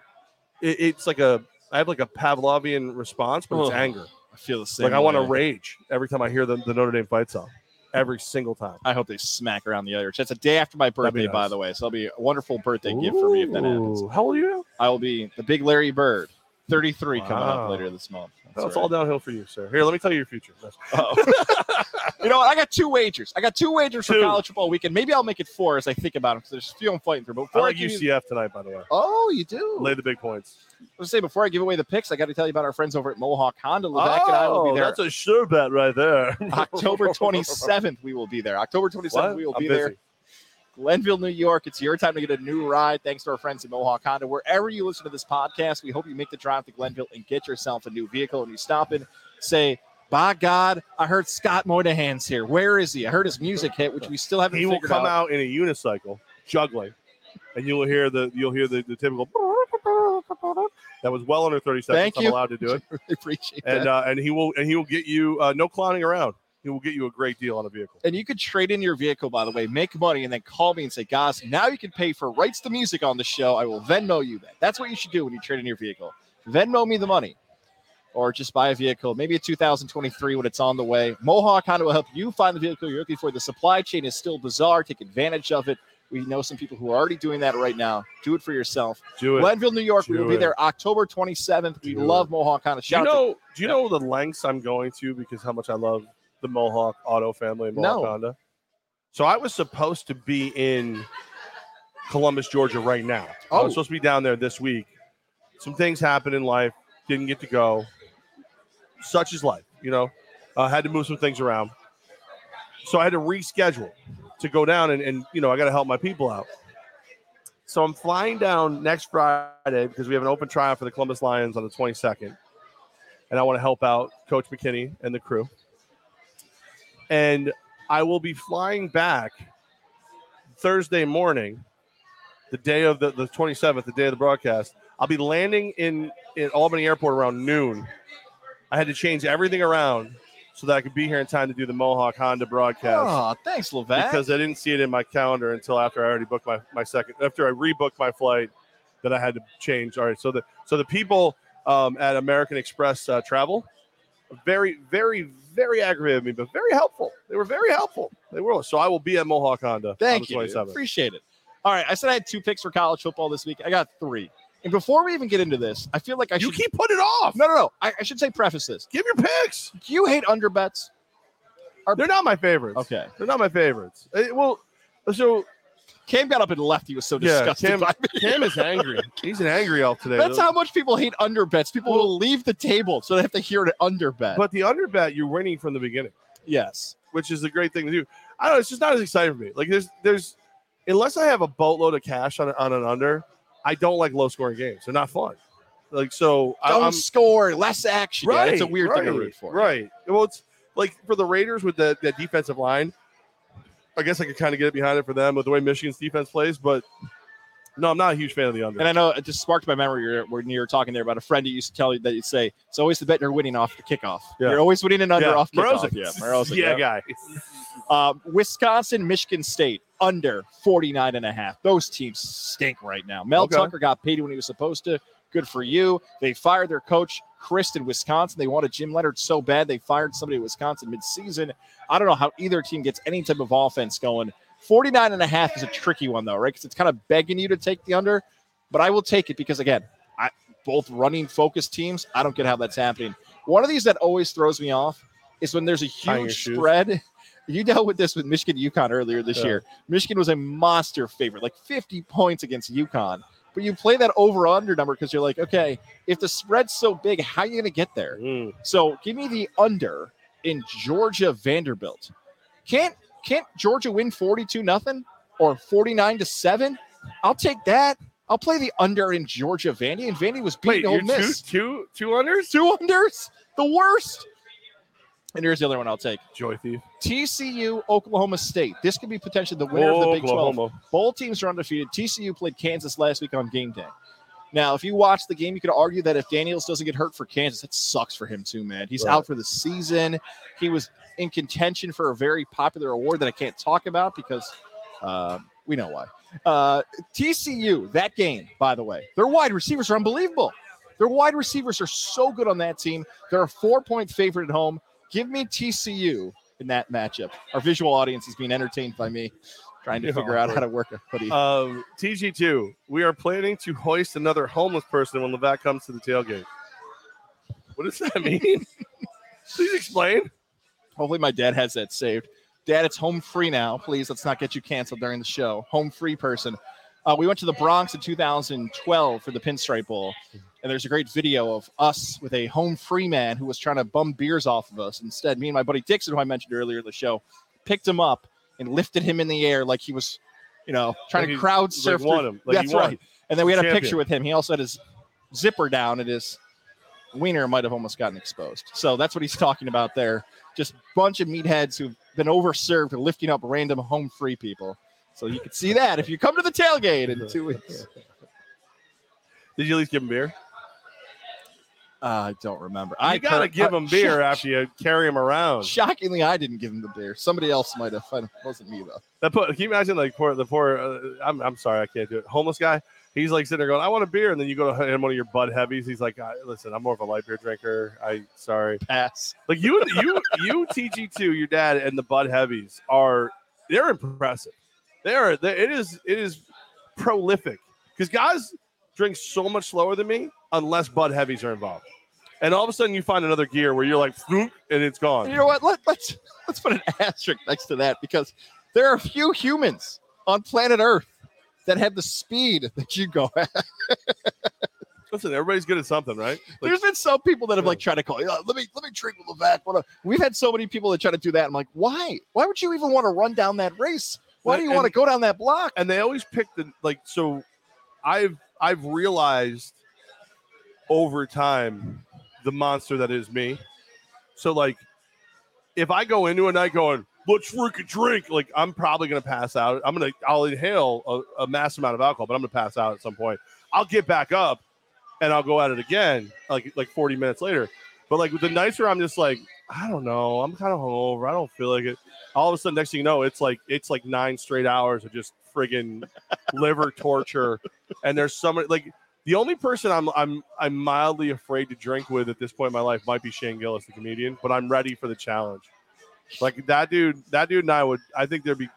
it, it's like a I have like a Pavlovian response, but it's Ugh. anger. I feel the same. Like I want to rage every time I hear the, the Notre Dame fight song. every single time. I hope they smack around the other. It's a day after my birthday, by the way. So it'll be a wonderful birthday gift for me if that happens. How old are you? I will be the big Larry Bird, 33 coming up later this month. That's It's all downhill for you, sir. Here, let me tell you your future. Oh. You know what? I got two wagers. I got two wagers for college football weekend. Maybe I'll make it four as I think about them because there's a few I'm fighting through. But I before I, like you, UCF tonight, by the way. oh, you do. Lay the big points. I was gonna say before I give away the picks, I got to tell you about our friends over at Mohawk Honda. Levac and I will be oh, there. Oh, that's a sure bet right there. October 27th, we will be there. October 27th, What? we will I'm be busy. there. Glenville, New York. It's your time to get a new ride. Thanks to our friends at Mohawk Honda. Wherever you listen to this podcast, we hope you make the drive to Glenville and get yourself a new vehicle. And you stop and say, by God, I heard Scott Moynihan's here. Where is he? I heard his music hit, which we still haven't He will come out. out in a unicycle, juggling, and you'll hear the you'll hear the, the typical. That was well under thirty seconds. Thank I'm you. allowed to do it, really appreciate and that. uh, and he will and he will get you uh, no clowning around. He will get you a great deal on a vehicle. and you could trade in your vehicle, by the way, make money, and then call me and say, guys, now you can pay for rights to music on the show. I will Venmo you that. That's what you should do when you trade in your vehicle. Venmo me the money. Or just buy a vehicle, maybe a 2023 when it's on the way. Mohawk Honda will help you find the vehicle you're looking for. The supply chain is still bizarre. Take advantage of it. We know some people who are already doing that right now. Do it for yourself. Do it. Glenville, New York. we will Do be there October 27th. We Do love Mohawk Honda. do you Shout out to know? Do you know the lengths I'm going to because how much I love the Mohawk Auto family and Mohawk No. Honda? So I was supposed to be in Columbus, Georgia, right now. I Oh. was supposed to be down there this week. Some things happened in life. Didn't get to go. Such is life, you know. Uh, had to move some things around, so I had to reschedule to go down and, and you know I got to help my people out. So I'm flying down next Friday because we have an open tryout for the Columbus Lions on the 22nd, and I want to help out Coach McKinney and the crew. And I will be flying back Thursday morning, the day of the, the 27th, the day of the broadcast. I'll be landing in, in Albany Airport around noon. I had to change everything around so that I could be here in time to do the Mohawk Honda broadcast Oh, thanks, Levac. because I didn't see it in my calendar until after I already booked my, my second after I rebooked my flight that I had to change. All right, so the so the people um, at American Express uh, Travel very very very aggravated me, but very helpful. They were very helpful. They were. So I will be at Mohawk Honda Thank on you. Appreciate it. All right. I said I had two picks for college football this week. I got three. And before we even get into this, I feel like I You should. keep putting it off. no, no, no. I, I should say preface this. Give your picks. Do you hate under bets? They're not my favorites. Okay. They're not my favorites. Eh, well, so Cam got up and left. He was so Yeah, disgusted Cam- by me. Cam is angry. He's an angry elf today. That's how much people hate under bets. People Well- will leave the table so they have to hear an under bet. But the under bet, you're winning from the beginning. yes. which is a great thing to do. I don't know. It's just not as exciting for me. Like there's there's unless I have a boatload of cash on, on an under, I don't like low scoring games. They're not fun. Like so, I, Don't I'm score, less action. Yeah, right. it's a weird right, thing to root for. Right. Well, it's like for the Raiders with the, that defensive line. I guess I could kind of get behind it for them with the way Michigan's defense plays, but no, I'm not a huge fan of the under. And I know it just sparked my memory when you were talking there about a friend who used to tell you that you'd say, it's always the bet you're winning off the kickoff. Yeah. You're always winning an under yeah, off kickoff. Morozic. Yeah, Morozic, yeah, yeah. guy. Uh, Wisconsin, Michigan State under 49 and a half. Those teams stink right now. Mel Okay. Tucker got paid when he was supposed to. Good for you. They fired their coach, Chryst, in Wisconsin. They wanted Jim Leonhard so bad they fired somebody in Wisconsin midseason. I don't know how either team gets any type of offense going. 49 and a half is a tricky one, though, right? Because it's kind of begging you to take the under, but I will take it because, again, I, both running focused teams, I don't get how that's happening. One of these that always throws me off is when there's a huge spread. You dealt with this with Michigan UConn earlier this Yeah. year. Michigan was a monster favorite, like 50 points against UConn. But you play that over under number because you're like, okay, if the spread's so big, how are you going to get there? Mm. So give me the under in Georgia Vanderbilt. Can't can't Georgia win 42 nothing or 49 to 7? I'll take that. I'll play the under in Georgia Vandy, and Vandy was Wait, beating you're Ole two, Miss. two, two unders? Two unders, the worst. And here's the other one I'll take. Joy thief. TCU, Oklahoma State. This could be potentially the winner of the Big 12. Both teams are undefeated. TCU played Kansas last week on game day. Now, if you watch the game, you could argue that if Daniels doesn't get hurt for Kansas, that sucks for him too, man. He's Right. out for the season. He was in contention for a very popular award that I can't talk about because uh, we know why. Uh, TCU, that game, by the way, their wide receivers are unbelievable. Their wide receivers are so good on that team. They're a four point favorite at home. Give me TCU in that matchup. Our visual audience is being entertained by me trying to figure out how to work a hoodie. Um, TG2, we are planning to hoist another homeless person when Levac comes to the tailgate. What does that mean? Please explain. Hopefully, my dad has that saved. Dad, it's home free now. Please, let's not get you canceled during the show. Home free person. Uh, we went to the Bronx in 2012 for the Pinstripe Bowl, and there's a great video of us with a home free man who was trying to bum beers off of us. Instead, me and my buddy Dixon, who I mentioned earlier in the show, picked him up and lifted him in the air like he was, you know, trying Like to crowd surf. won him. Like That's right. And then we had a picture with him. He also had his zipper down, and his wiener might have almost gotten exposed. So that's what he's talking about there. Just bunch of meatheads who've been overserved and lifting up random home free people. So you can see that if you come to the tailgate in two weeks. Did you at least give him beer? Uh, I don't remember. You I gotta per- give uh, him beer shock- after you carry him around. Shockingly, I didn't give him the beer. Somebody else might have. It wasn't me though. That put, can you imagine like poor the poor? Uh, I'm I'm sorry, I can't do it. Homeless guy. He's like sitting there going, "I want a beer," and then you go to him one of your Bud Heavies. He's like, "Listen, I'm more of a light beer drinker. I sorry." Pass. Like you, you, you, TG2, your dad, and the Bud Heavies are they're impressive. They, it is. It is prolific because guys drink so much slower than me unless Bud Heavies are involved. And all of a sudden, you find another gear where you're like, and it's gone. You know what? Let, let's let's put an asterisk next to that because there are a few humans on planet Earth that have the speed that you go at. Listen, everybody's good at something, right? Like, There's been some people that have like tried to call, "Yeah, let me let me drink with the back. We've had so many people that try to do that. I'm like, why? Why would you even want to run down that race? Why do you And- want to go down that block? and they always pick the like so i've i've realized over time the monster that is me. So like if i go into a night going let's freaking drink like i'm probably gonna pass out. I'm gonna i'll inhale a, a mass amount of alcohol but i'm gonna pass out at some point. I'll get back up and i'll go at it again like like 40 minutes later but like with the nights where i'm just like i don't know. I'm kind of hungover. I don't feel like it. All of a sudden next thing you know it's like it's like nine straight hours of just friggin' liver torture. And there's somebody like the only person I'm I'm I'm mildly afraid to drink with at this point in my life might be Shane Gillis, the comedian, but I'm ready for the challenge. Like that dude, that dude and I would I think there'd be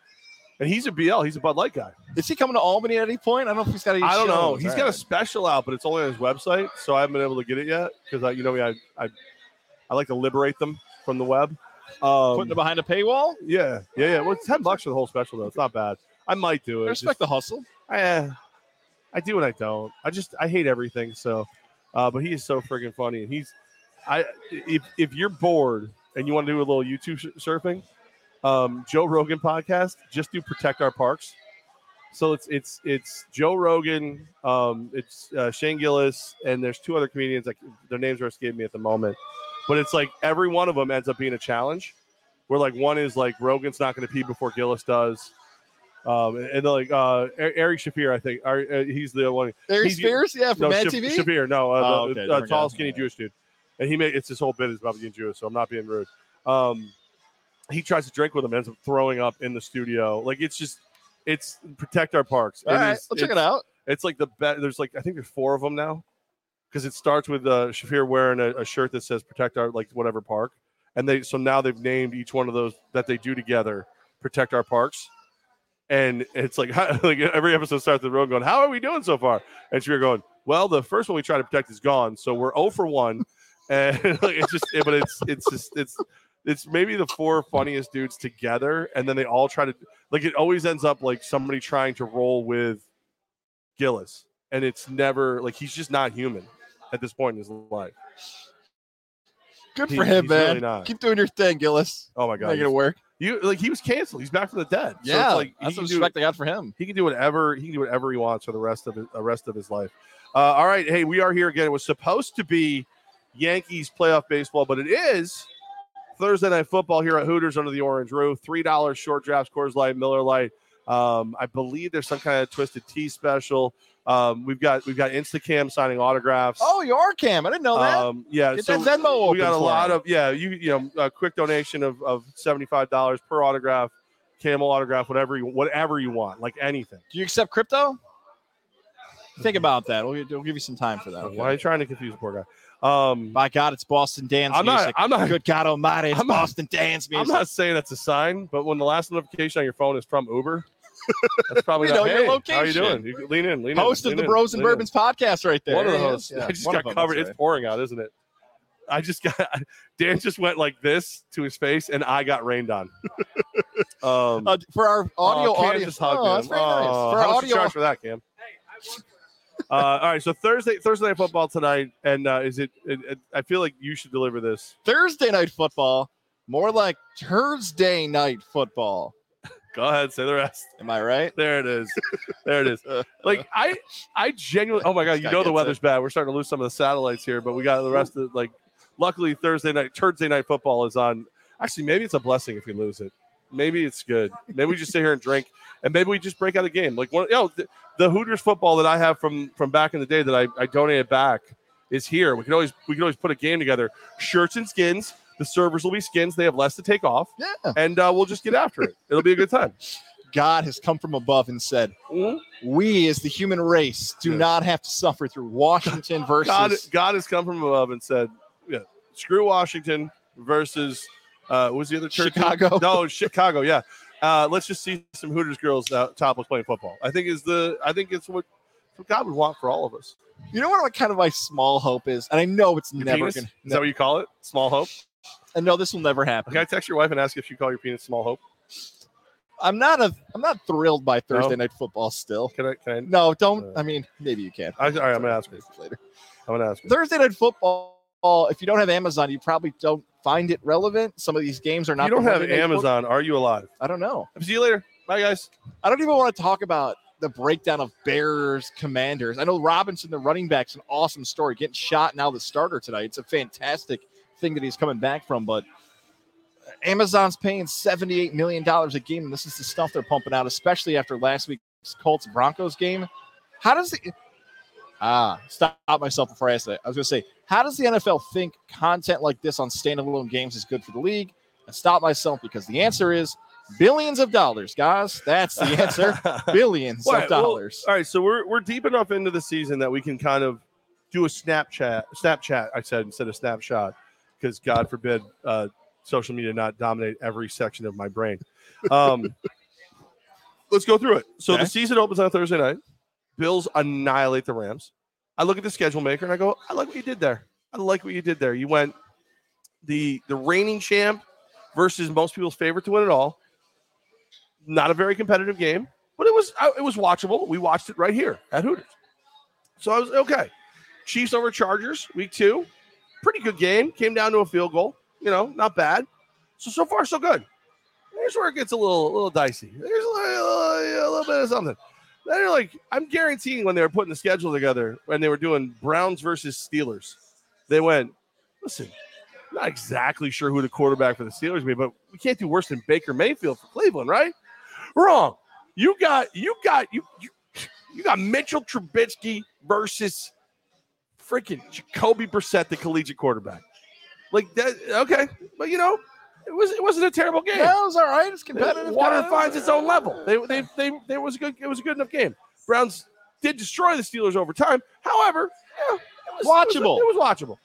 and he's a BL, he's a Bud Light guy. Is he coming to Albany at any point? I don't know if he's got any. I don't know. He's All got a special out, but it's only on his website, so I haven't been able to get it yet because I you know I I I like to liberate them from the web. Um, putting it behind a paywall. yeah, yeah, yeah. Well, it's ten bucks for the whole special though. It's not bad. I might do it. I respect Just- the hustle. I, uh, I do and I don't. I just I hate everything. So, uh, but he is so friggin' funny, and he's I if if you're bored and you want to do a little YouTube sh- surfing, um, Joe Rogan podcast, just do protect our parks. So it's it's it's Joe Rogan, um, it's uh, Shane Gillis, and there's two other comedians. Like their names are escaping me at the moment, but it's like every one of them ends up being a challenge. Where like one is like Rogan's not going to pee before Gillis does. Um, and, and like uh, Eric Shaffir, I think, are, uh, he's the one. Eric Spears, yeah, from No, Mad Shaf- TV. Shaffir, no, uh, Oh, the, okay, uh, tall, skinny Yeah. Jewish dude, and he made it's his whole bit is about being Jewish. So I'm not being rude. Um, he tries to drink with him, ends up throwing up in the studio. Like it's just, it's protect our parks. All right, is- check it out. It's like the best. There's like I think there's four of them now, because it starts with uh, Shaffir wearing a, a shirt that says "Protect Our" like whatever park, and they so now they've named each one of those that they do together "Protect Our Parks," and it's like like every episode starts with Rogan going, "How are we doing so far?" And Shaffir going, "Well, the first one we try to protect is gone, so we're 0 for one," and like, it's just but it's it's just it's it's maybe the four funniest dudes together, and then they all try to like it always ends up like somebody trying to roll with Gillis, and it's never like he's just not human at this point in his life. Good He- for him, man. really. Keep doing your thing, Gillis. Oh my god, Making it work. you like he was canceled. He's back from the dead. Yeah, it's like that's the do, I got for him. he can do whatever he can do whatever he wants for the rest of his, the rest of his life. Uh, all right, hey, we are here again. It was supposed to be Yankees playoff baseball, but it is Thursday night football here at Hooters under the orange roof. Three dollars short drafts, Coors Light, Miller Light. Um, I believe there's some kind of twisted tea special. Um, we've got we've got Instacam signing autographs. Oh, you are Cam. I didn't know that. Um, yeah, Get so that Venmo we got a lot of yeah. You you know a quick donation of, of seventy five dollars per autograph, camel autograph, whatever you whatever you want, like anything. Do you accept crypto? Think about that. We'll, we'll give you some time for that. okay? Why are you trying to confuse the poor guy? Um, By God, it's Boston Dan's I'm not. music. I'm not. Good God Almighty, it's I'm not- Boston Dan's music. I'm not saying that's a sign, but when the last notification on your phone is from Uber, that's probably We not, know your hey, How you doing? You can lean in. Lean Host in, of the in, Bros and lean in. Bourbons podcast, right there. One of the hosts. Yeah, I just got covered. that's It's pouring out, isn't it? I just got Dan just went like this to his face, and I got rained on. um. Uh, for our audio oh, audience, just hugged oh, that's him. very nice. Oh, For how our you audio, charge for that, Cam? Uh, all right, so Thursday, Thursday night football tonight, and uh, is it, it, it? I feel like you should deliver this. Thursday night football, more like Thursday night football. Go ahead, say the rest. Am I right? There it is. There it is. Like I, I genuinely. Oh my god, you know the weather's bad. We're starting to lose some of the satellites here, but we got the rest of like. Luckily, Thursday night, Thursday night football is on. Actually, maybe it's a blessing if we lose it. Maybe it's good. Maybe we just sit here and drink, and maybe we just break out a game. Like one, you know, the, the Hooters football that I have from from back in the day that I, I donated back is here. We can always we could always put a game together. Shirts and skins. The servers will be skins. They have less to take off, Yeah. and uh, we'll just get after it. It'll be a good time. God has come from above and said, Mhm. "We, as the human race, do Yeah. not have to suffer through Washington versus." God, God has come from above and said, "Yeah, screw Washington versus uh, what was the other church? Chicago. No, Chicago. Yeah, uh, let's just see some Hooters girls uh, topless playing football. I think is the I think it's what, what God would want for all of us. You know what? my- Kind of my small hope is, and I know it's Your never penis? gonna. Is that what you call it? Small hope. I know this will never happen. Can I text your wife and ask if you call your penis small hope? I'm not a. I'm not thrilled by No? Thursday night football. Still, Can I? Can I? no. Don't. Uh, I mean, maybe you can. I, all right, I'm gonna ask later. I'm gonna ask. Thursday night football. If you don't have Amazon, you probably don't find it relevant. Some of these games are not. You don't have Monday night football- Amazon. Are you alive? I don't know. See you later. Bye, guys. I don't even want to talk about the breakdown of Bears Commanders. I know Robinson, the running back's an awesome story. Getting shot now the starter tonight. It's a fantastic thing that he's coming back from. But Amazon's paying $78 million a game, and this is the stuff they're pumping out, especially after last week's Colts Broncos game. How does it ah stop myself before I ask that? I was gonna say, how does the NFL think content like this on standalone games is good for the league? And stop myself because the answer is billions of dollars, guys. That's the answer. billions Right, of well, dollars. all right, so we're we're deep enough into the season that we can kind of do a Snapchat. Snapchat, I said instead of snapshot, because God forbid uh, social media not dominate every section of my brain. Um, let's go through it. So Okay. the season opens on Thursday night. Bills annihilate the Rams. I look at the schedule maker and I go, I like what you did there. I like what you did there. You went the the reigning champ versus most people's favorite to win it all. Not a very competitive game, but it was uh, it was watchable. We watched it right here at Hooters. So I was okay. Chiefs over Chargers, week two. Pretty good game. Came down to a field goal. You know, not bad. So so far so good. Here's where it gets a little a little dicey. There's a little, a little bit of something. Then you're like, I'm guaranteeing when they were putting the schedule together, when they were doing Browns versus Steelers, they went, listen, not exactly sure who the quarterback for the Steelers be, but we can't do worse than Baker Mayfield for Cleveland, right? Wrong. You got you got you you, you got Mitchell Trubisky versus freaking Jacoby Brissett, the collegiate quarterback. Like that, okay, but you know, it was it wasn't a terrible game. Yeah, it was all right. It's competitive. Water guys. finds its own level. They they they there was a good it was a good enough game. Browns did destroy the Steelers over time. However, yeah, it was Watchable. It was, it was watchable.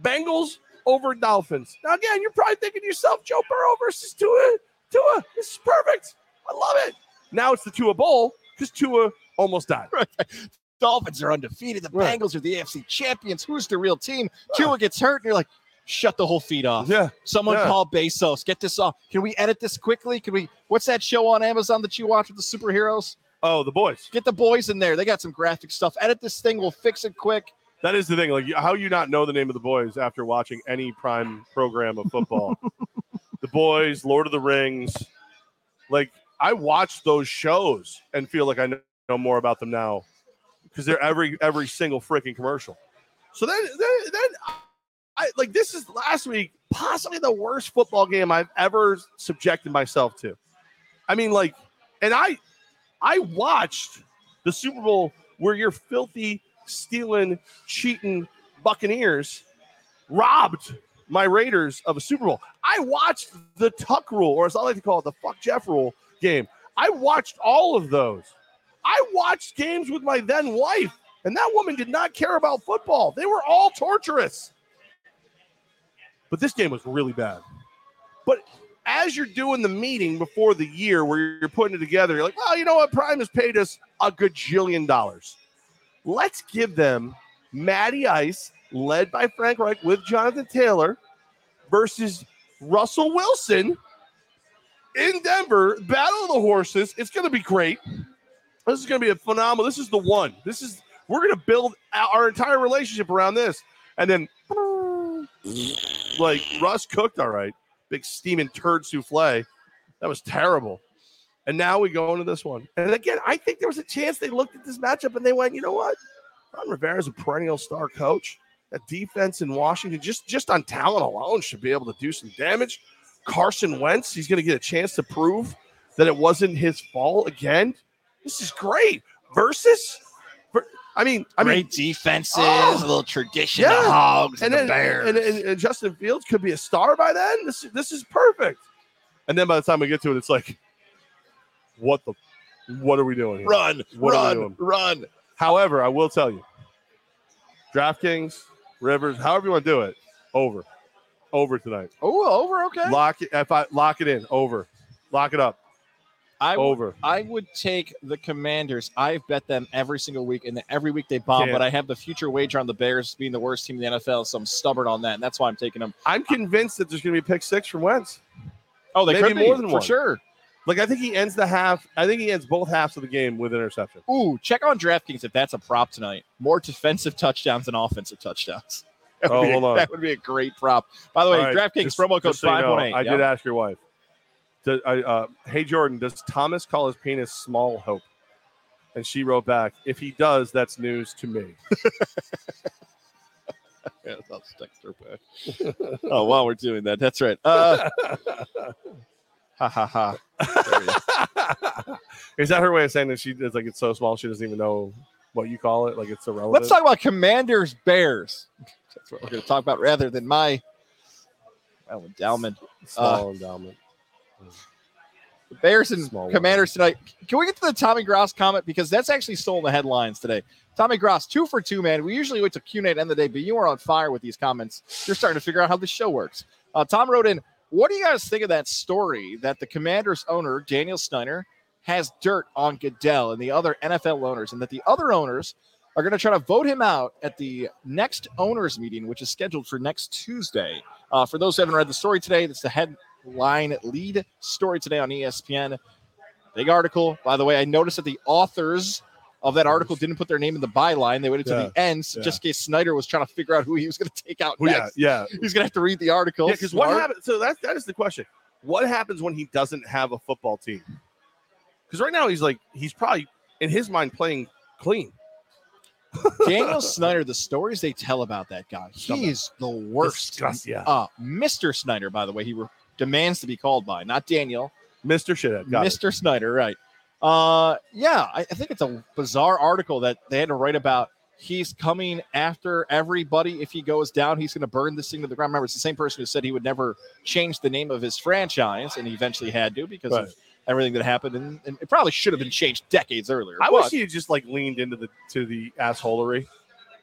Bengals over Dolphins. Now again, you're probably thinking to yourself, Joe Burrow versus Tua. Tua, this is perfect. I love it. Now it's the Tua Bowl because Tua almost died. Dolphins are undefeated. The Right. Bengals are the AFC champions. Who's the real team? Tua gets hurt, and you're like, shut the whole feed off. Yeah. Someone Yeah. call Bezos. Get this off. Can we edit this quickly? Can we? What's that show on Amazon that you watch with the superheroes? Oh, the boys. Get the boys in there. They got some graphic stuff. Edit this thing. We'll fix it quick. That is the thing. Like, how you not know the name of the boys after watching any prime program of football? the boys, Lord of the Rings. Like, I watch those shows and feel like I know, more about them now because they're every every single freaking commercial. So then, then, then I like this is last week possibly the worst football game I've ever subjected myself to. I mean, like, and I I watched the Super Bowl where your filthy, stealing, cheating Buccaneers robbed my Raiders of a Super Bowl. I watched the Tuck rule, or as I like to call it, the fuck Jeff rule game. I watched all of those. I watched games with my then wife And that woman did not care about football. They were all torturous. But this game was really bad. But as you're doing the meeting before the year where you're putting it together, you're like, well, you know what? Prime has paid us a gajillion dollars. Let's give them Matty Ice, led by Frank Reich with Jonathan Taylor, versus Russell Wilson in Denver. Battle of the horses. It's going to be great. This is going to be a phenomenal. This is the one. This is we're going to build our entire relationship around this, and then like Russ cooked all right, big steaming turd souffle. That was terrible. And now we go into this one. And again, I think there was a chance they looked at this matchup and they went, you know what? Ron Rivera is a perennial star coach. That defense in Washington, just just on talent alone, should be able to do some damage. Carson Wentz, he's going to get a chance to prove that it wasn't his fault again. This is great. Versus, I mean, I mean, Great defenses, Oh. a little tradition, Yeah. the Hogs and, and then the Bears. and, and, and Justin Fields could be a star by then. This this is perfect. And then by the time we get to it, it's like, what the, what are we doing? Here? run, What run, doing? run. However, I will tell you, DraftKings, Rivers, however you want to do it, over, over tonight. Oh, over. Okay. Lock it. If I lock it in, over, lock it up, I would, over. I would take the Commanders. I've bet them every single week, and every week they bomb. Can't. But I have the future wager on the Bears being the worst team in the NFL, so I'm stubborn on that, and that's why I'm taking them. I'm convinced that there's going to be a pick six from Wentz. Oh, they Maybe could be, more than one for one. sure. Like I think he ends the half. I think he ends both halves of the game with interception. Ooh, check on DraftKings if that's a prop tonight. More defensive touchdowns than offensive touchdowns. That oh, would, Oh, be, hold on. that would be a great prop. By the way, right, DraftKings just- promo code just so you five one eight. I did ask your wife. Do- uh, hey Jordan, does Thomas call his penis small hope? And she wrote back, if he does, that's news to me. Yeah, I'll her back. oh, while we're doing that, that's right. Uh, ha ha ha. There you go. Is that her way of saying that she is like it's so small she doesn't even know what you call it? Like it's irrelevant. Let's talk about Commanders Bears. That's what we're going to talk about rather than my well, endowment. small endowment. The Bears and Small one. Commanders tonight. Can we get to the Tommy Gross comment because that's actually still in the headlines today? Tommy Gross, two for two, man. We usually wait to Q&A at the end of the day, but you are on fire with these comments. You're starting to figure out how the show works. Uh, Tom wrote in, what do you guys think of that story that the Commanders owner, Daniel Snyder, has dirt on Goodell and the other NFL owners, and that the other owners are going to try to vote him out at the next owners meeting, which is scheduled for next Tuesday. Uh, for those who haven't read the story today, that's the headline lead story today on ESPN. Big article. By the way, I noticed that the authors of that article didn't put their name in the byline. They waited to the end, so yeah. just in case Snyder was trying to figure out who he was going to take out Well, yeah, next. yeah, He's going to have to read the article. yeah. Because what happens? So that that is the question. What happens when he doesn't have a football team? Because right now he's like he's probably in his mind playing clean. Daniel Snyder, the stories they tell about that guy, he is the worst. Disgust, yeah. Uh, Mr. Snyder, by the way, he re- demands to be called by, not Daniel. Mr. Shithead. Got it. Mr. Snyder, right. Uh, yeah, I, I think it's a bizarre article that they had to write about. He's coming after everybody. If he goes down, he's going to burn this thing to the ground. Remember, it's the same person who said he would never change the name of his franchise, and he eventually had to because Right. of everything that happened. And, and it probably should have been changed decades earlier. I but- wish he had just like leaned into the to the assholery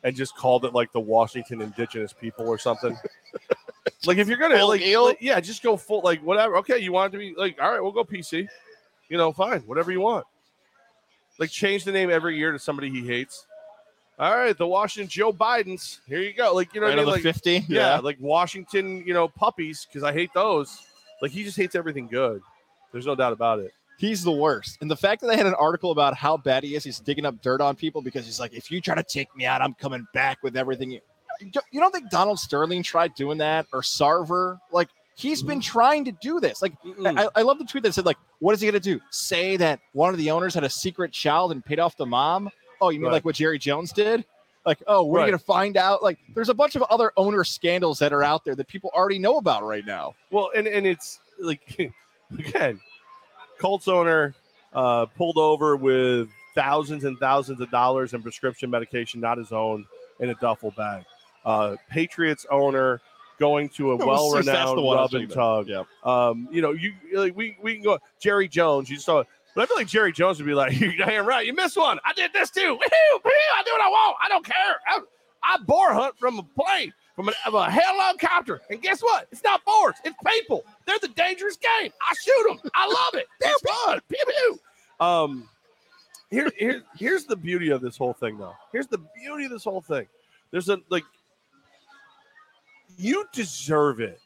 and just called it like the Washington Indigenous people or something. like if you're gonna like, like, yeah, just go full like whatever. Okay, you want it to be like all right, we'll go PC. You know, fine, whatever you want. Like change the name every year to somebody he hates. All right, the Washington Joe Bidens. Here you go. Like you know, what I Another mean? like 50. yeah, like Washington, you know, puppies because I hate those. Like he just hates everything good. There's no doubt about it. He's the worst. And the fact that they had an article about how bad he is, he's digging up dirt on people because he's like, if you try to take me out, I'm coming back with everything. You, don't think Donald Sterling tried doing that or Sarver? Like, he's been trying to do this. Like, I, I love the tweet that said, like, what is he going to do? Say that one of the owners had a secret child and paid off the mom? Oh, you mean Right. like what Jerry Jones did? Like, oh, we're Right. going to find out. Like, there's a bunch of other owner scandals that are out there that people already know about right now. Well, and and it's like again, Colts owner uh, pulled over with thousands and thousands of dollars in prescription medication, not his own, in a duffel bag. Uh, Patriots owner going to a well-renowned the one I was rub and tug. Yeah. Um, you know, you like we we can go Jerry Jones. You saw But I feel like Jerry Jones would be like, "You're damn right, you missed one. I did this too. Woo-hoo, I do what I want. I don't care. I, I boar hunt from a plane, from, an, from a helicopter, and guess what? It's not boars. It's people. They're the dangerous game. I shoot them. I love it. It's fun. Pew pew. Um, here, here, here's the beauty of this whole thing, though. Here's the beauty of this whole thing. There's a like, you deserve it,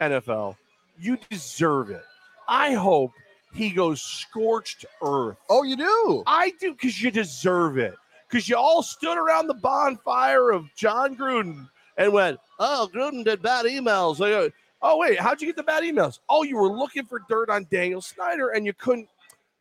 NFL. You deserve it. I hope he goes scorched earth. Oh, you do? I do because you deserve it. Because you all stood around the bonfire of Jon Gruden and went, "Oh, Gruden did bad emails." Like, oh wait, how'd you get the bad emails? Oh, you were looking for dirt on Daniel Snyder and you couldn't.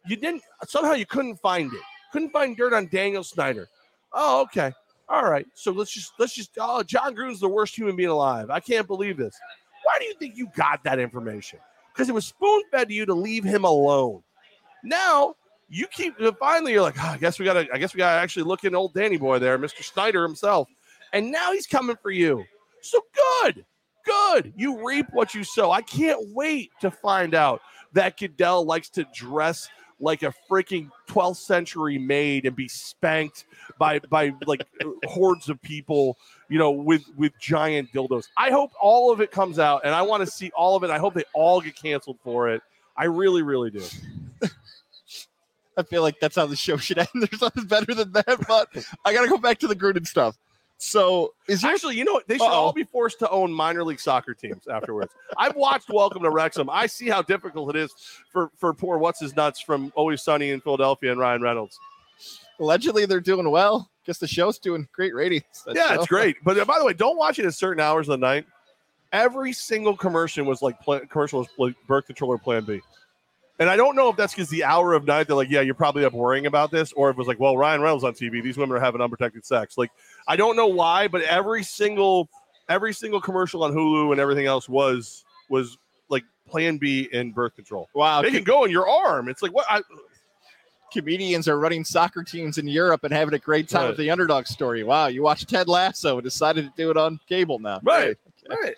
You didn't somehow you couldn't find it. Couldn't find dirt on Daniel Snyder. Oh, okay. All right. So let's just let's just. Oh, Jon Gruden's the worst human being alive. I can't believe this. Why do you think you got that information? Because it was spoon fed to you to leave him alone. Now you keep uh, finally you're like, oh, I guess we gotta, I guess we gotta actually look in old Danny boy there, Mr. Snyder himself. And now he's coming for you. So good, good. You reap what you sow. I can't wait to find out that Goodell likes to dress like a freaking 12th century maid and be spanked by by like hordes of people you know with with giant dildos i hope all of it comes out and i want to see all of it i hope they all get canceled for it i really really do I feel like that's how the show should end. There's nothing better than that, but I got to go back to the Gruden stuff. So, is there actually you know what they should Uh-oh. all be forced to own minor league soccer teams afterwards i've watched welcome to wrexham i see how difficult it is for for poor what's his nuts from always sunny in philadelphia and ryan reynolds allegedly they're doing well? Guess the show's doing great ratings. yeah, show. it's great. But uh, by the way, don't watch it at certain hours of the night. Every single commercial was like pla commercial was like birth control or Plan B. And I don't know if that's because the hour of night they're like, yeah, you're probably up worrying about this, or if it was like, well, Ryan Reynolds on TV, these women are having unprotected sex. Like, I don't know why, but every single every single commercial on Hulu and everything else was was like Plan B and birth control. Wow, They can go in your arm. It's like what? I, comedians are running soccer teams in Europe and having a great time Right. with the underdog story. Wow, you watched Ted Lasso and decided to do it on cable now. Right. Right.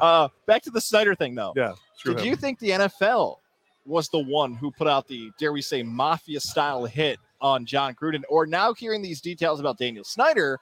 Uh, back to the Snyder thing, though. Yeah. Did him. you think the NFL was the one who put out the, dare we say, mafia style hit on Jon Gruden? Or now hearing these details about Daniel Snyder,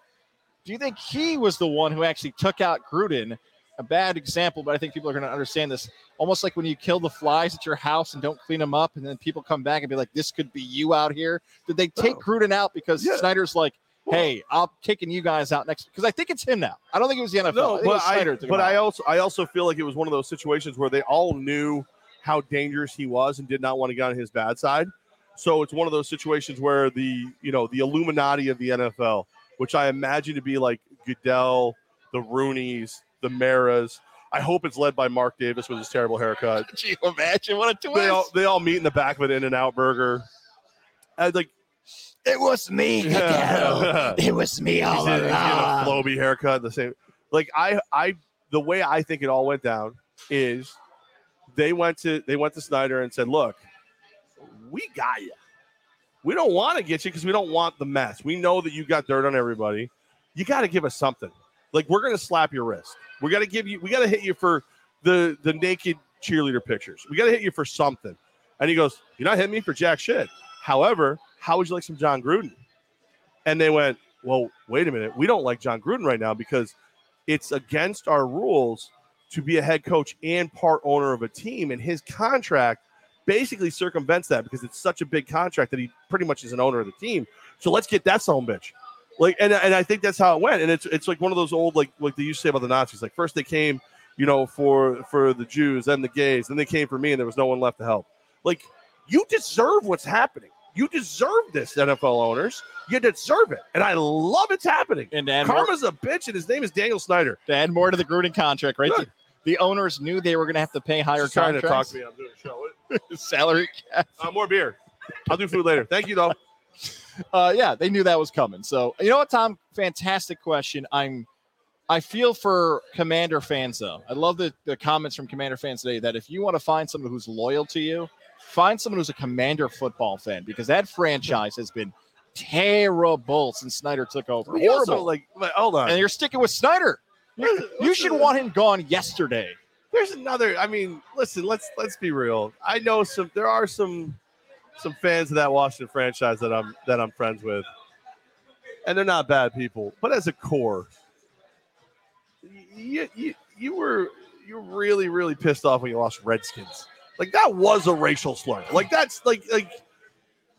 do you think he was the one who actually took out Gruden? A bad example, but I think people are going to understand this. Almost like when you kill the flies at your house and don't clean them up, and then people come back and be like, "This could be you out here." Did they take No. Gruden out because Yeah. Snyder's like, "Hey, I'm kicking you guys out next"? Because I think it's him now. I don't think it was the NFL. No, it but I, Snyder took him but I also I also feel like it was one of those situations where they all knew how dangerous he was and did not want to get on his bad side. So it's one of those situations where the you know the Illuminati of the NFL, which I imagine to be like Goodell, the Rooney's, the Maras. I hope it's led by Mark Davis with his terrible haircut. Could you imagine what a twist? They all they all meet in the back of an In and Out burger. And like It was me, Yeah. It was me He's in, he's in a floby haircut, the same. Like I, I, the way I think it all went down is they went to they went to Snyder and said, "Look, we got you. We don't want to get you because we don't want the mess. We know that you got dirt on everybody. You got to give us something. Like we're gonna slap your wrist. We got to give you. We got to hit you for the the naked cheerleader pictures. We got to hit you for something." And he goes, "You're not hitting me for jack shit. However, how would you like some Jon Gruden?" And they went, well, wait a minute. We don't like Jon Gruden right now because it's against our rules to be a head coach and part owner of a team. And his contract basically circumvents that because it's such a big contract that he pretty much is an owner of the team. So let's get that son bitch. Like, and, and I think that's how it went. And it's it's like one of those old like like they used to say about the Nazis. Like first they came, you know, for for the Jews, then the gays, then they came for me, and there was no one left to help. Like you deserve what's happening. You deserve this, NFL owners. You deserve it, and I love it's happening. And add, more, Karma's a bitch, and his name is Daniel Snyder. to add more to the Gruden contract, right? The, owners knew they were going to have to pay higher He's trying to talk contracts. to me. I'm doing a show. Salary cap. Uh, more beer. I'll do food later. Thank you, though. Uh, yeah, they knew that was coming. So you know what, Tom? Fantastic question. I'm. I feel for Commander fans though. I love the, the comments from Commander fans today that if you want to find someone who's loyal to you, find someone who's a Commander football fan because that franchise has been terrible since Snyder took over. Also, Horrible. like, like, hold on. and you're sticking with Snyder. You, you should want him gone yesterday. There's another. I mean, listen. Let's let's be real. I know some. There are some. some fans of that Washington franchise that I'm that I'm friends with, and they're not bad people. But as a core, you you, you were you were really really pissed off when you lost Redskins. Like that was a racial slur. Like that's like like,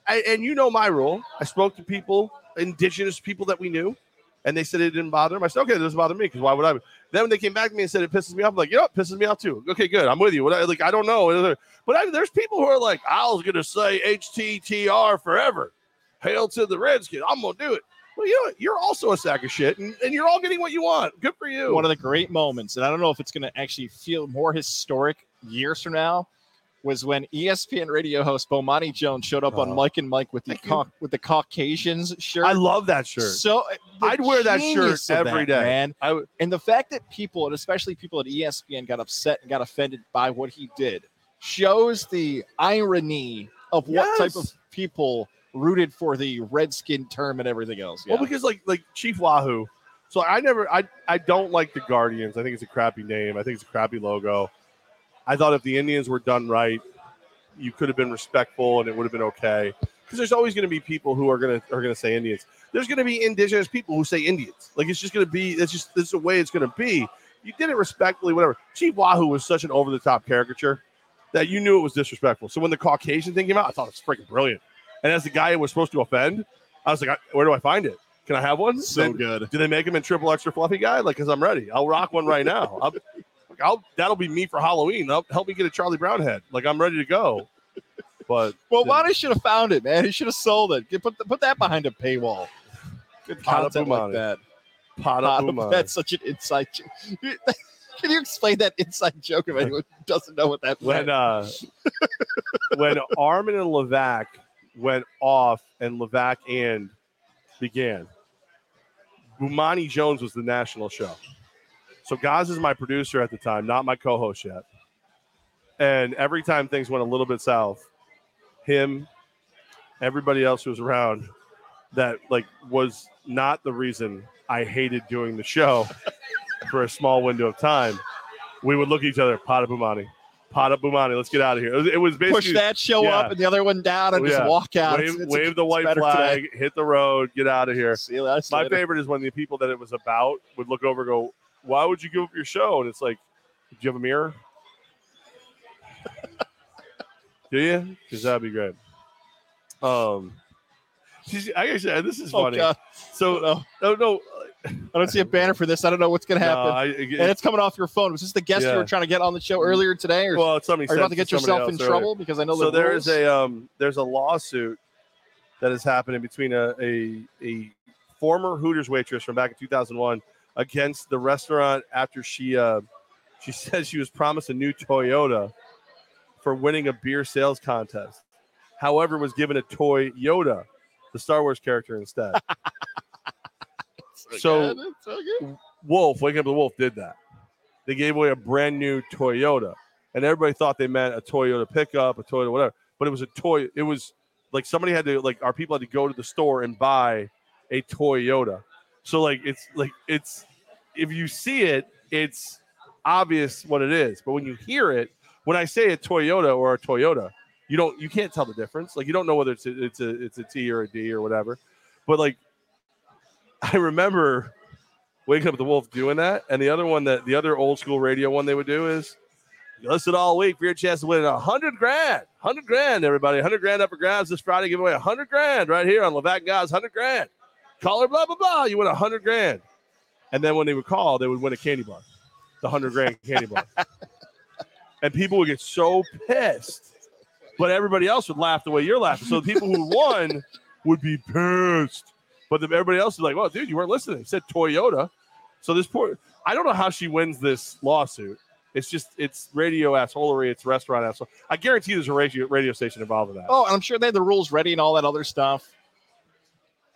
I, and you know my rule. I spoke to people, indigenous people that we knew, and they said it didn't bother them. I said, okay, it doesn't bother me because why would I? Then when they came back to me and said it pisses me off, I'm like, you know, it pisses me off too. Okay, good, I'm with you. I, like, I don't know, but I, there's people who are like, I was gonna say HTTR forever. Hail to the Redskins. I'm gonna do it. Well, you know, what? you're also a sack of shit, and, and you're all getting what you want. Good for you. One of the great moments, and I don't know if it's going to actually feel more historic years from now, was when ESPN radio host Bomani Jones showed up on Oh. Mike and Mike with the Thank you. Cau- with the Caucasians shirt. I love that shirt. So uh, I'd wear that shirt genius of every that, day. man. I. And the fact that people, and especially people at ESPN, got upset and got offended by what he did shows the irony of what type of people rooted for the Redskin term and everything else. Well, because like like Chief Wahoo. So I never I I don't like the Guardians. I think it's a crappy name. I think it's a crappy logo. I thought if the Indians were done right, you could have been respectful and it would have been okay. Because there's always going to be people who are gonna are gonna say Indians. There's going to be indigenous people who say Indians. Like it's just going to be. It's just this is the way it's going to be. You did it respectfully, whatever. Chief Wahoo was such an over the top caricature that you knew it was disrespectful. So when the Caucasian thing came out, I thought it was freaking brilliant. And as the guy it was supposed to offend, I was like, where do I find it? Can I have one? so Then- good. do they make them in triple extra fluffy guy? Like, cause I'm ready. I'll rock one right now. I'll, I'll that'll be me for Halloween. I'll, help me get a Charlie Brown head. Like I'm ready to go. But Well, Yeah. Should have found it, man. He should have sold it. Get- Put, put that behind a paywall. Good content like that. pot Pot of of- That's such an inside joke. Can you explain that inside joke if anyone doesn't know what that when uh when Armin and Levac went off and Levac and began, Bomani Jones was the national show. So Gaz is my producer at the time, not my co-host yet. And every time things went a little bit south, him, everybody else who was around, that like was not the reason I hated doing the show for a small window of time. We would look at each other, pot of Bomani, pot of Bomani, let's get out of here. It was, it was Push that show yeah. up and the other one down and Oh, just walk out. wave, It's- it's- wave the white flag, today. hit the road, get out of here. See you later. My favorite is when the people that it was about would look over and go, Why would you give up your show? And it's like, Do you have a mirror? Do you? Because that'd be great. Um, she's- I guess yeah, this is Oh, funny. So, no, no, no, I don't see a banner for this. I don't know what's going to no, happen. I, and it's coming off your phone. Was this the guest you were trying to get on the show earlier today? Or well, somebody are you about to get somebody yourself in earlier. trouble? Because I know so the there is a um there's a lawsuit that is happening between a, a a former Hooters waitress from back in 2001 against the restaurant after she uh she said she was promised a new Toyota for winning a beer sales contest. However, was given a toy Yoda, the Star Wars character instead. so- good. So. Wolf, Wake Up the Wolf did that. They gave away a brand new Toyota, and everybody thought they meant a Toyota pickup, a Toyota whatever, but it was a toy. It was like somebody had to like our people had to go to the store and buy a Toyota. So like it's like it's if you see it, it's obvious what it is, but when you hear it, when I say a Toyota or a Toyota, you don't you can't tell the difference. Like you don't know whether it's a, it's a it's a T or a D or whatever. But like I remember waking up the wolf doing that. And the other one that the other old school radio one they would do is listen all week for your chance to win a hundred grand. Hundred grand, everybody. Hundred grand up for grabs this Friday. Give away a hundred grand right here on Levac Guys. Hundred grand. Caller blah blah blah. You win a hundred grand. And then when they would call, they would win a candy bar. The hundred grand candy bar. and people would get so pissed. But everybody else would laugh the way you're laughing. So the people who won would be pissed. But the, everybody else is like, well, dude, you weren't listening. He said Toyota. So this poor, I don't know how she wins this lawsuit. It's just, it's radio assholery. It's restaurant asshole. I guarantee there's a radio, radio station involved in that. Oh, and I'm sure they had the rules ready and all that other stuff.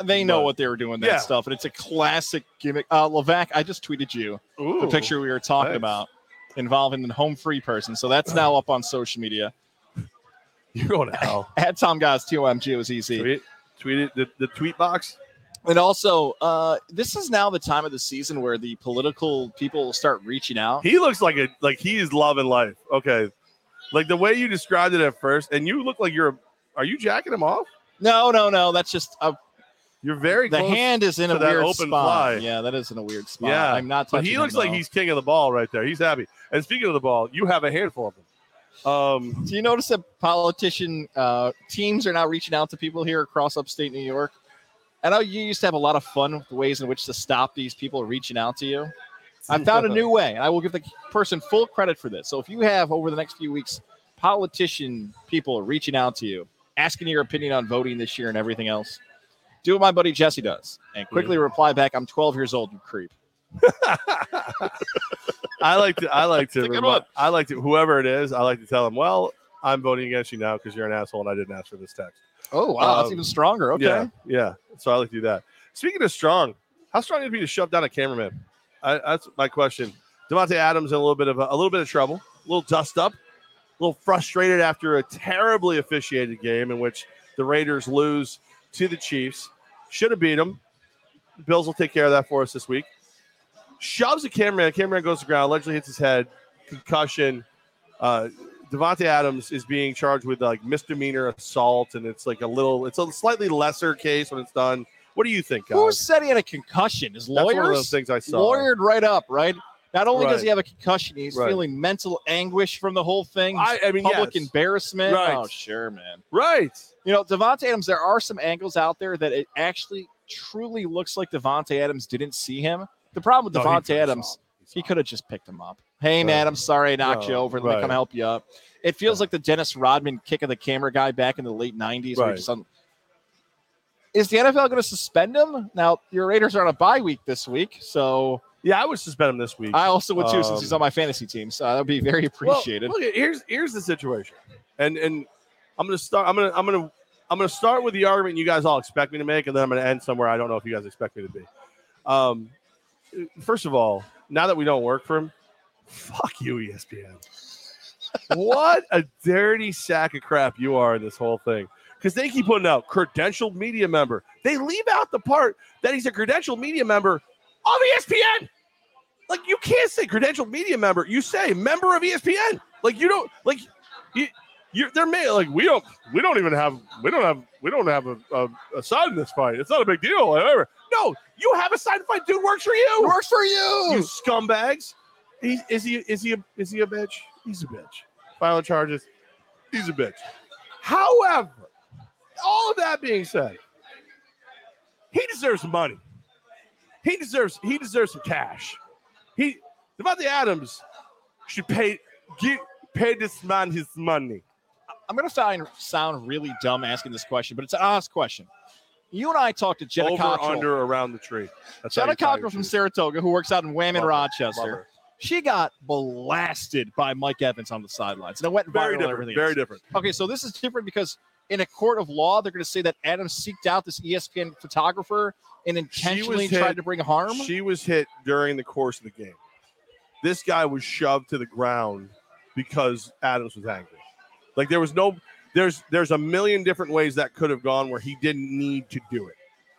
They know But- what they were doing, that Yeah. stuff, and it's a classic gimmick. Uh, Levac, I just tweeted you the picture we were talking thanks. about involving the home free person. So that's now up on social media. You're going to hell. At Tom Guys, T O M G O Z Z. Tweet, tweet it, the, the tweet box. And also, uh, this is now the time of the season where the political people start reaching out. He looks like a, like he's loving life. Okay. Like the way you described it at first, and you look like you're are you jacking him off? No, no, no. That's just a, You're very the hand is in a weird open spot. fly. Yeah, that is in a weird spot. Yeah, I'm not But he looks him, like he's king of the ball right there. He's happy. And speaking of the ball, you have a handful of them. Um, Do you notice that politician uh, teams are now reaching out to people here across upstate New York? I know you used to have a lot of fun with the ways in which to stop these people reaching out to you. I found a new way, and I will give the person full credit for this. So if you have over the next few weeks politician people reaching out to you, asking your opinion on voting this year and everything else, do what my buddy Jesse does and quickly reply back, "I'm 12 years old, you creep." I like to. I like to. That's a good remi- one. I like to. Whoever it is, I like to tell them. Well, I'm voting against you now because you're an asshole and I didn't ask for this text. Oh wow, that's Um, even stronger. Okay. Yeah, yeah. So I like to do that. Speaking of strong, how strong would it be to shove down a cameraman? I, that's my question. Davante Adams in a little bit of a, a little bit of trouble, a little dust up, a little frustrated after a terribly officiated game in which the Raiders lose to the Chiefs. Should have beat them. The Bills will take care of that for us this week. Shoves a cameraman. Cameraman goes to the ground, allegedly hits his head, concussion. Uh, Davante Adams is being charged with like misdemeanor assault, and it's like a little, it's a slightly lesser case when it's done. What do you think, guys? Who said he had a concussion? His That's lawyers one of those things I saw. lawyered right up, right? Not only does he have a concussion, he's Right. feeling mental anguish from the whole thing. I, I mean, public yes. embarrassment. Right. Oh, sure, man. right? You know, Davante Adams, there are some angles out there that it actually truly looks like Davante Adams didn't see him. The problem with No, saw Adams, he could have just picked him up. Hey, man, I'm sorry I knocked you over. Let me come help you up. It feels like the Dennis Rodman kick of the camera guy back in the late 90s. where Right. just Is the NFL going to suspend him? Now, your Raiders are on a bye week this week, so. Yeah, I would suspend him this week. I also would too, since he's Um, on my fantasy team. So that would be very appreciated. Well, look, here's here's the situation, and and I'm gonna start. I'm gonna I'm gonna I'm gonna start with the argument you guys all expect me to make, and then I'm gonna end somewhere I don't know if you guys expect me to be. Um, first of all, now that we don't work for him, fuck you, ESPN. what a dirty sack of crap you are in this whole thing. Because they keep putting out credentialed media member. They leave out the part that he's a credentialed media member of E ESPN. Like you can't say credentialed media member. You say member of ESPN. Like you don't like you. You're they're made like we don't we don't even have we don't have we don't have a, a, a side in this fight. It's not a big deal. Whatever. No, you have a side fight. Dude works for you. works for You you. scumbags. He, is he is he a, is he a bitch? He's a bitch. Violent charges. He's a bitch. However, all of that being said, he deserves money. He deserves he deserves some cash. He Davante Adams should pay give pay this man his money. I'm going to sound, sound really dumb asking this question, but it's an honest question. You and I talked to Jenna Over Cockrell. under around the tree. That's Jenna Cockrell from. Saratoga, who works out in Wham Rochester. She got blasted by Mike Evans on the sidelines, and it went Very and different. everything. Very else. different. Okay, so this is different because in a court of law, they're going to say that Adams seeked out this ESPN photographer and intentionally hit- tried to bring harm. She was hit during the course of the game. This guy was shoved to the ground because Adams was angry. Like there was no there's there's a million different ways that could have gone where he didn't need to do it.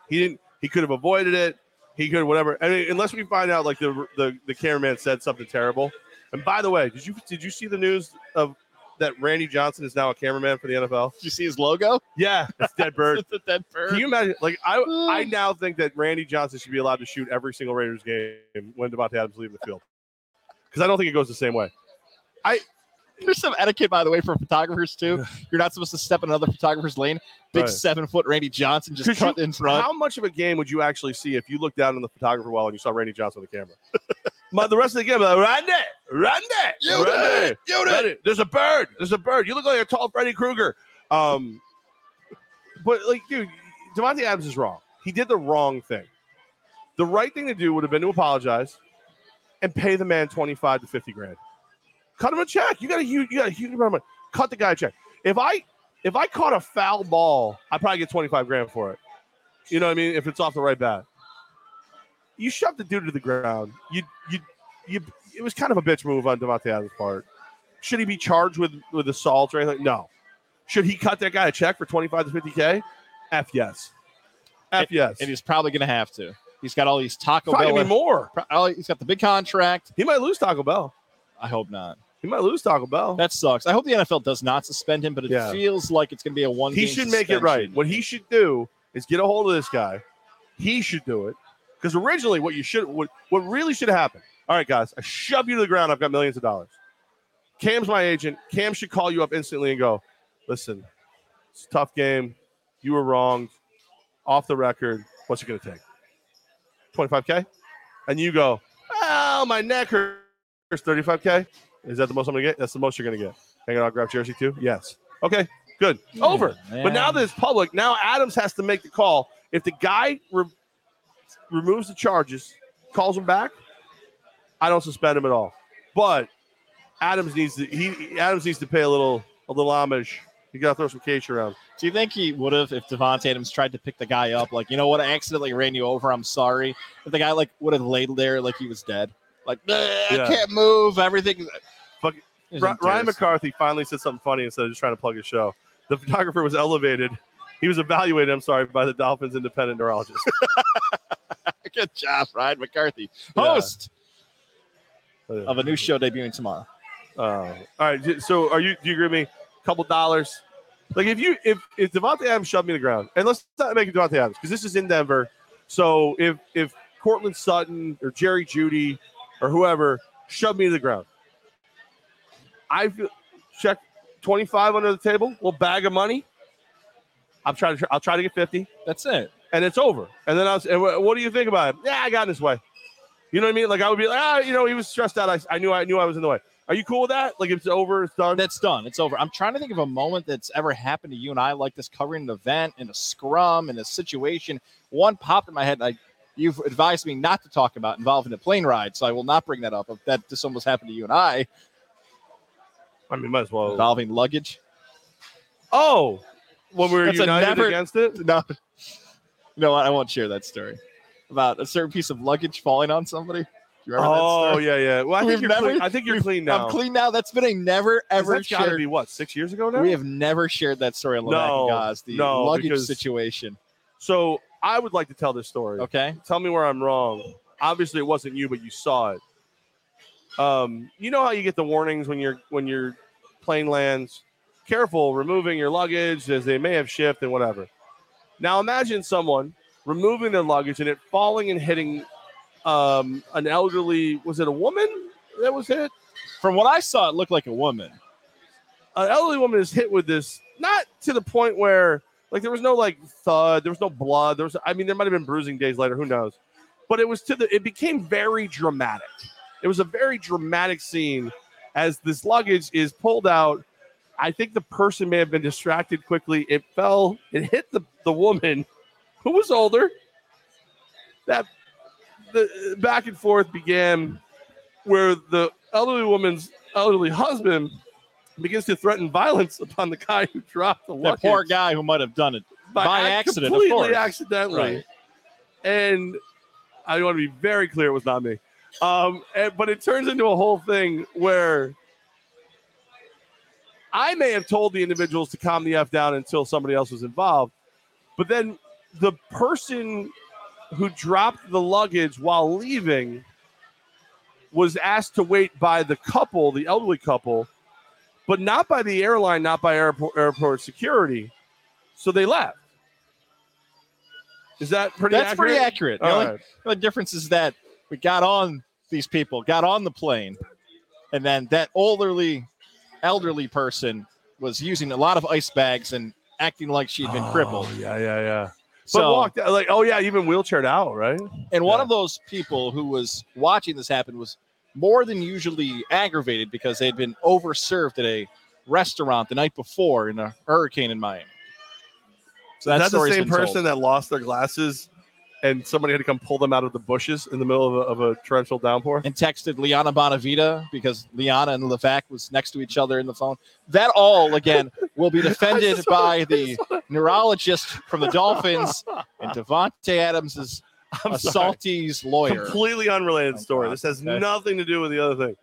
He didn't he could have avoided it. He could whatever. I mean, unless we find out like the the, the cameraman said something terrible. And by the way, did you did you see the news of that Randy Johnson is now a cameraman for the NFL? Did you see his logo? Yeah, it's dead bird. It's a dead bird. Can you imagine? Like I, I now think that Randy Johnson should be allowed to shoot every single Raiders game when Davante Adams leaving the field, because I don't think it goes the same way. I there's some etiquette, by the way, for photographers too. You're not supposed to step in another photographer's lane. Big Right. seven foot Randy Johnson just cut you- in front. How much of a game would you actually see if you looked down in the photographer wall and you saw Randy Johnson on the camera? My, the rest of the game, like, Randy, Randy, You Randy, did it! You did Randy. There's a bird. There's a bird. You look like a tall Freddy Krueger. Um, but like, dude, Davante Adams is wrong. He did the wrong thing. The right thing to do would have been to apologize and pay the man 25 to 50 grand. Cut him a check. You got a huge, you got a huge amount of money. Cut the guy a check. If I if I caught a foul ball, I probably get 25 grand for it. You know what I mean? If it's off the right bat. You shoved the dude to the ground. You you you it was kind of a bitch move on Davante Adams' part. Should he be charged with with assault or anything? No. Should he cut that guy a check for 25 to 50k? F yes. F yes. and he's probably going to have to. He's got all these Taco Probably Bell. more. He's got the big contract. He might lose Taco Bell. I hope not. He might lose Taco Bell. That sucks. I hope the NFL does not suspend him, but it Yeah. feels like it's going to be a one. he should make it right. What he should do is get a hold of this guy. He should do it because originally, what you should, what, what really should happen. All right, guys, I shove you to the ground. I've got millions of dollars. Cam's my agent. Cam should call you up instantly and go, "Listen, it's a tough game. You were wrong. Off the record. What's it going to take? Twenty-five k." And you go, "Oh, my neck hurts. Thirty-five k. Is that the most I'm going to get? That's the most you're going to get. Hanging autograph jersey too. Yes. Okay. Good. Over. But now that it's public, now Adams has to make the call. If the guy re- removes the charges, calls him back, I don't suspend him at all. But Adams needs to he Adams needs to pay a little a little homage. You gotta throw some cash around. Do you think he would have if Davante Adams tried to pick the guy up? Like, you know what? I accidentally ran you over. I'm sorry. If the guy like would have laid there like he was dead, like Yeah. I can't move. Everything. Fuck- He's Ryan tears. McCarthy finally said something funny instead of just trying to plug his show. The photographer was elevated. He was evaluated, I'm sorry, by the Dolphins independent neurologist. Good job, Ryan McCarthy, Yeah. host of a new show debuting tomorrow. Uh, all right. So are you? Do you agree with me? A couple dollars. Like if you if if Davante Adams shoved me to the ground, and let's not make it Davante Adams because this is in Denver. So if if Courtland Sutton or Jerry Jeudy or whoever shoved me to the ground, I feel check twenty five under the table, little bag of money. I'm trying to I'll try to get fifty, That's it. And it's over. And then I was, what do you think about it? Yeah, I got in his way. You know what I mean? Like I would be like, ah, you know, he was stressed out. I, I knew I knew I was in the way. Are you cool with that? Like it's over, it's done. That's done. It's over. I'm trying to think of a moment that's ever happened to you and I like this covering an event in a scrum in a situation. One popped in my head. I, you've advised me not to talk about involving a plane ride, so I will not bring that up. If that this almost happened to you and I I mean, might as well. involving luggage. Oh, when we were That's united never- against it. No, no, I won't share that story about a certain piece of luggage falling on somebody. You remember that Oh yeah, yeah. Well, I think you're never- clean. I think you're clean now. I'm clean now. That's been a never ever That's got to be what six years ago now. We have never shared that story on No, Gaz, the no, luggage because- situation. So I would like to tell this story. Okay. Tell me where I'm wrong. Obviously, it wasn't you, but you saw it. Um, you know how you get the warnings when you're when your plane lands. Careful removing your luggage, as they may have shift and whatever. Now imagine someone removing their luggage and it falling and hitting um, an elderly. Was it a woman that was hit? From what I saw, it looked like a woman. an elderly woman is hit with this, not to the point where like there was no like thud, there was no blood, there was I mean there might have been bruising days later, who knows? But it was to the it became very dramatic. It was a very dramatic scene as this luggage is pulled out. I think the person may have been distracted quickly. It fell, it hit the, the woman who was older. That the back and forth began where the elderly woman's elderly husband begins to threaten violence upon the guy who dropped the luggage poor guy who might have done it. by ac- accident, completely accidentally. Right. And I want to be very clear, it was not me. Um, and- but it turns into a whole thing where I may have told the individuals to calm the f down until somebody else was involved, but then the person who dropped the luggage while leaving was asked to wait by the couple, the elderly couple, but not by the airline, not by airport, airport security. So they left. Is that pretty That's accurate? pretty accurate. The only, right. only difference is that we got on these people, got on the plane, and then that elderly, elderly person was using a lot of ice bags and acting like she'd been crippled. Oh, yeah, yeah, yeah. But walked like, oh yeah, even wheelchaired out, right? and one yeah. of those people who was watching this happen was more than usually aggravated because they'd been overserved at a restaurant the night before in a hurricane in Miami. So that's that the same been told. person that lost their glasses and somebody had to come pull them out of the bushes in the middle of a, of a torrential downpour? and texted Liana Bonavita because Liana and Levac was next to each other in the phone. That all again will be defended by the neurologist from the Dolphins and Davante Adams's I'm a sorry. Salty's lawyer. Completely unrelated Oh, story. This has Okay. nothing to do with the other thing.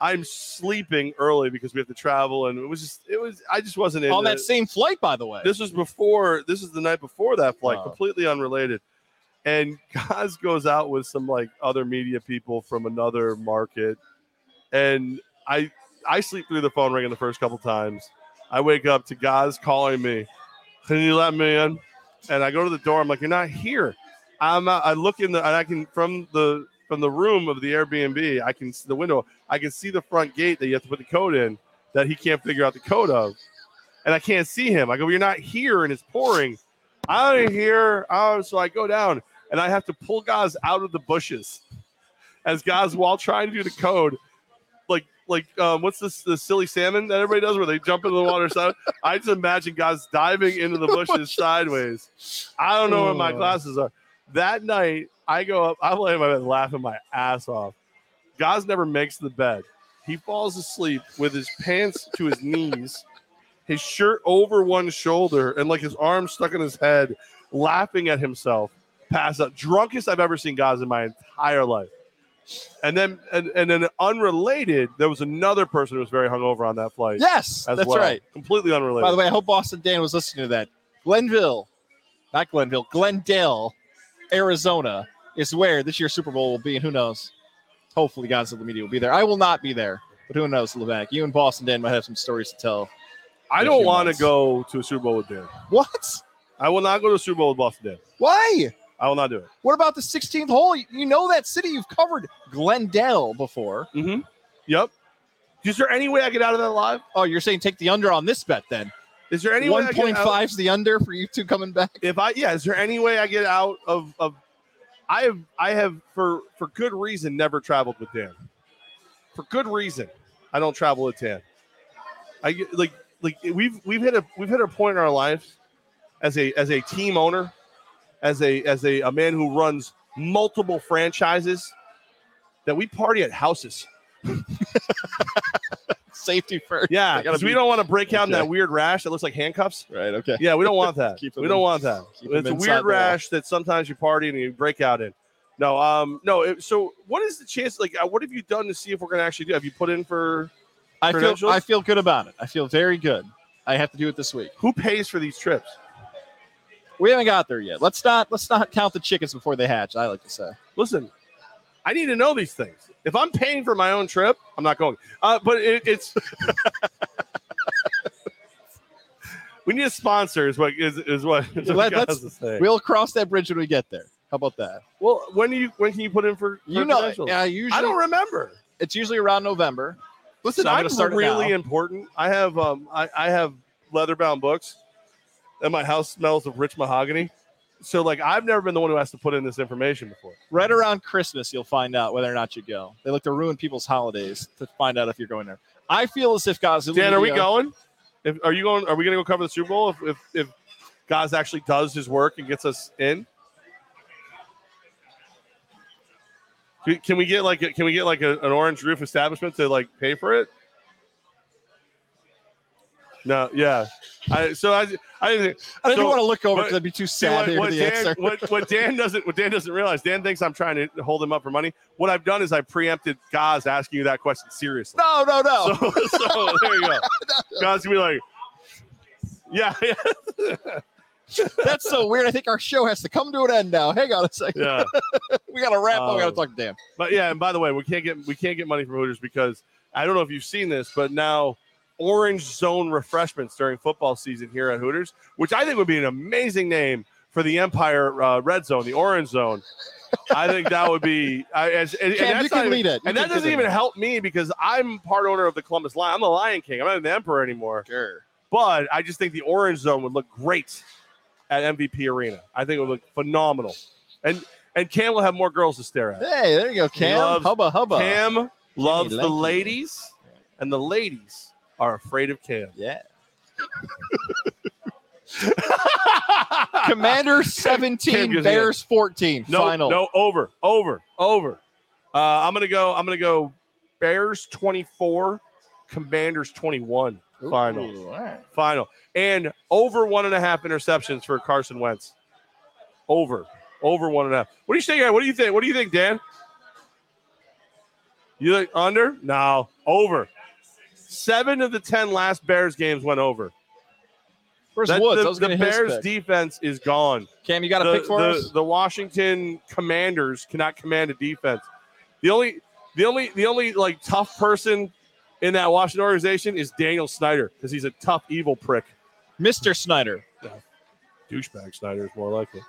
I'm sleeping early because we have to travel, and it was just it was I just wasn't in On that same flight, by the way. This was before. This is the night before that flight. Oh. Completely unrelated. And Gaz goes out with some like other media people from another market, and I I sleep through the phone ringing the first couple times. I wake up to Gaz calling me. Can you let me in? And I go to the door. I'm like, you're not here. I'm. I look in the. And I can from the from the room of the Airbnb. I can see the window. I can see the front gate that you have to put the code in that he can't figure out the code of, and I can't see him. I go, well, you're not here, and it's pouring. I ain't here. Oh, so I go down, and I have to pull Gaz out of the bushes as Gaz while trying to do the code, like like um, what's this the silly salmon that everybody does where they jump into the water side? I just imagine Gaz diving into the bushes sideways. I don't know where my Oh. classes are. That night, I go up, I'm laying in my bed laughing my ass off. Gaz never makes the bed. He falls asleep with his pants to his knees, his shirt over one shoulder, and like his arms stuck in his head, laughing at himself. Pass out. Drunkest I've ever seen Gaz in my entire life. And then, and, and then unrelated, there was another person who was very hungover on that flight. Yes, that's well. right. Completely unrelated. By the way, I hope Boston Dan was listening to that. Glenville, not Glenville, Glendale, Arizona is where this year's Super Bowl will be, and who knows? Hopefully, Godzilla Media will be there. I will not be there, but who knows, Levac? You and Boston Dan might have some stories to tell. I don't want to go to a Super Bowl with Dan. What? I will not go to a Super Bowl with Boston Dan. Why? I will not do it. What about the 16th hole? You know that city. You've covered Glendale before. Mm-hmm. Yep. Is there any way I get out of that live? Oh, you're saying take the under on this bet then? Is there any way One point out- five is the under for you two coming back. If I yeah, is there any way I get out of of? I have I have for for good reason never traveled with Dan. For good reason, I don't travel with Dan. I get like like we've we've hit a we've hit a point in our lives as a as a team owner, as a as a, a man who runs multiple franchises that we party at houses. Safety first. Yeah, because we don't want to break out in Okay. that weird rash that looks like handcuffs. Right. Okay. Yeah, we don't want that. We don't want that. It's a weird rash that sometimes you party and you break out in. No, um, no. It, so, what is the chance? Like, uh, what have you done to see if we're going to actually do? Have you put in for I feel I feel good about it. I feel very good. I have to do it this week. who pays for these trips? We haven't got there yet. Let's not let's not count the chickens before they hatch. I like to say. Listen, I need to know these things. If I'm paying for my own trip, I'm not going. Uh, but it, it's we need a sponsor. Is what is, is what, is what Let- God let's- has to say. We'll cross that bridge when we get there. How about that? well, when do you when can you put in for, for You know, yeah. Usually, I don't remember. it's usually around November. Listen, So I'm I'm, really important. I have um I, I have leather bound books, and my house smells of rich mahogany. So like I've never been the one who has to put in this information before. Right around Christmas, you'll find out whether or not you go. They look to ruin people's holidays to find out if you're going there. I feel as if Godzilla. Dan, are we going? If, are you going? Are we going to go cover the Super Bowl if if, if Gaz actually does his work and gets us in? Can- Can we get like a, can we get like a, an orange roof establishment to like pay for it? No, yeah. I so I I didn't I didn't So, want to look over because I'd be too sad what, to hear the Dan, answer. what, what Dan doesn't what Dan doesn't realize, Dan thinks I'm trying to hold him up for money. What I've done is I preempted Gaz asking you that question seriously. no, no, no. So, so there you go. Gaz can be like, yeah, yeah, That's so weird. I think our show has to come to an end now. Hang on a second. yeah. We got to wrap up. We got Um, to talk to Dan. But yeah, and by the way, we can't get we can't get money from Hooters because I don't know if you've seen this, but now Orange Zone refreshments during football season here at Hooters, which I think would be an amazing name for the Empire uh, Red Zone, the Orange Zone. I think that would be. I, as, and, and Cam, that's you can even- lead it. You and that doesn't do even help me because I'm part owner of the Columbus Lion. I'm the Lion King. I'm not the Emperor anymore. Sure. But I just think the Orange Zone would look great at MVP Arena. I think it would look phenomenal. And and Cam will have more girls to stare at. Hey, there you go, Cam. loves hubba hubba. Cam loves the ladies, and the ladies are afraid of Cam. Yeah. Commander 17, Bears 14. no, Final. no, over, over, over. Uh, I'm gonna go. I'm gonna go. Bears 24, Commanders 21. Ooh, Final, all right. final, and over one and a half interceptions for Carson Wentz. Over, over one and a half. What do you think? What do you think? What do you think, Dan? You think under? No, over. Seven of the ten last Bears games went over. Where's That- Woods? the I was the going to his Bears defense is gone. Cam, you got a the, pick for the, us? the Washington Commanders cannot command a defense. The only, the only, the only like tough person in that Washington organization is Daniel Snyder because he's a tough, evil prick. Mr. Snyder. Douchebag Snyder is more likely.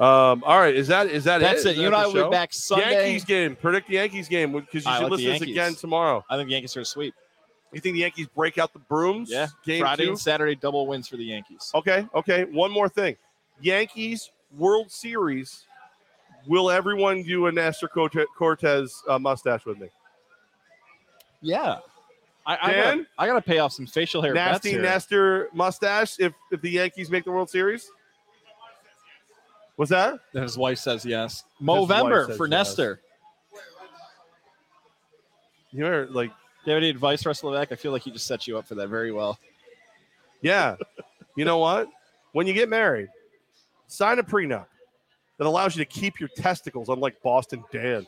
Um, all right, is that is that That's it? it. Is You that and I will be back Sunday. Yankees game. Predict the Yankees game because you should listen to this again tomorrow. I think the Yankees are a sweep. You think the Yankees break out the brooms? Yeah. Game Friday two? and Saturday double wins for the Yankees. Okay, okay. One more thing. Yankees World Series. Will everyone do a Nestor Cortes uh, mustache with me? Yeah. I, I, Dan? gotta, I gotta pay off some facial hair Nasty. Nestor mustache if if the Yankees make the World Series? What's that? His wife says yes. Movember for yes. Nestor. You're like, Do you have any advice, Russ Levesque? I feel like he just set you up for that very well. yeah. you know what? When you get married, sign a prenup that allows you to keep your testicles, unlike Boston Dan.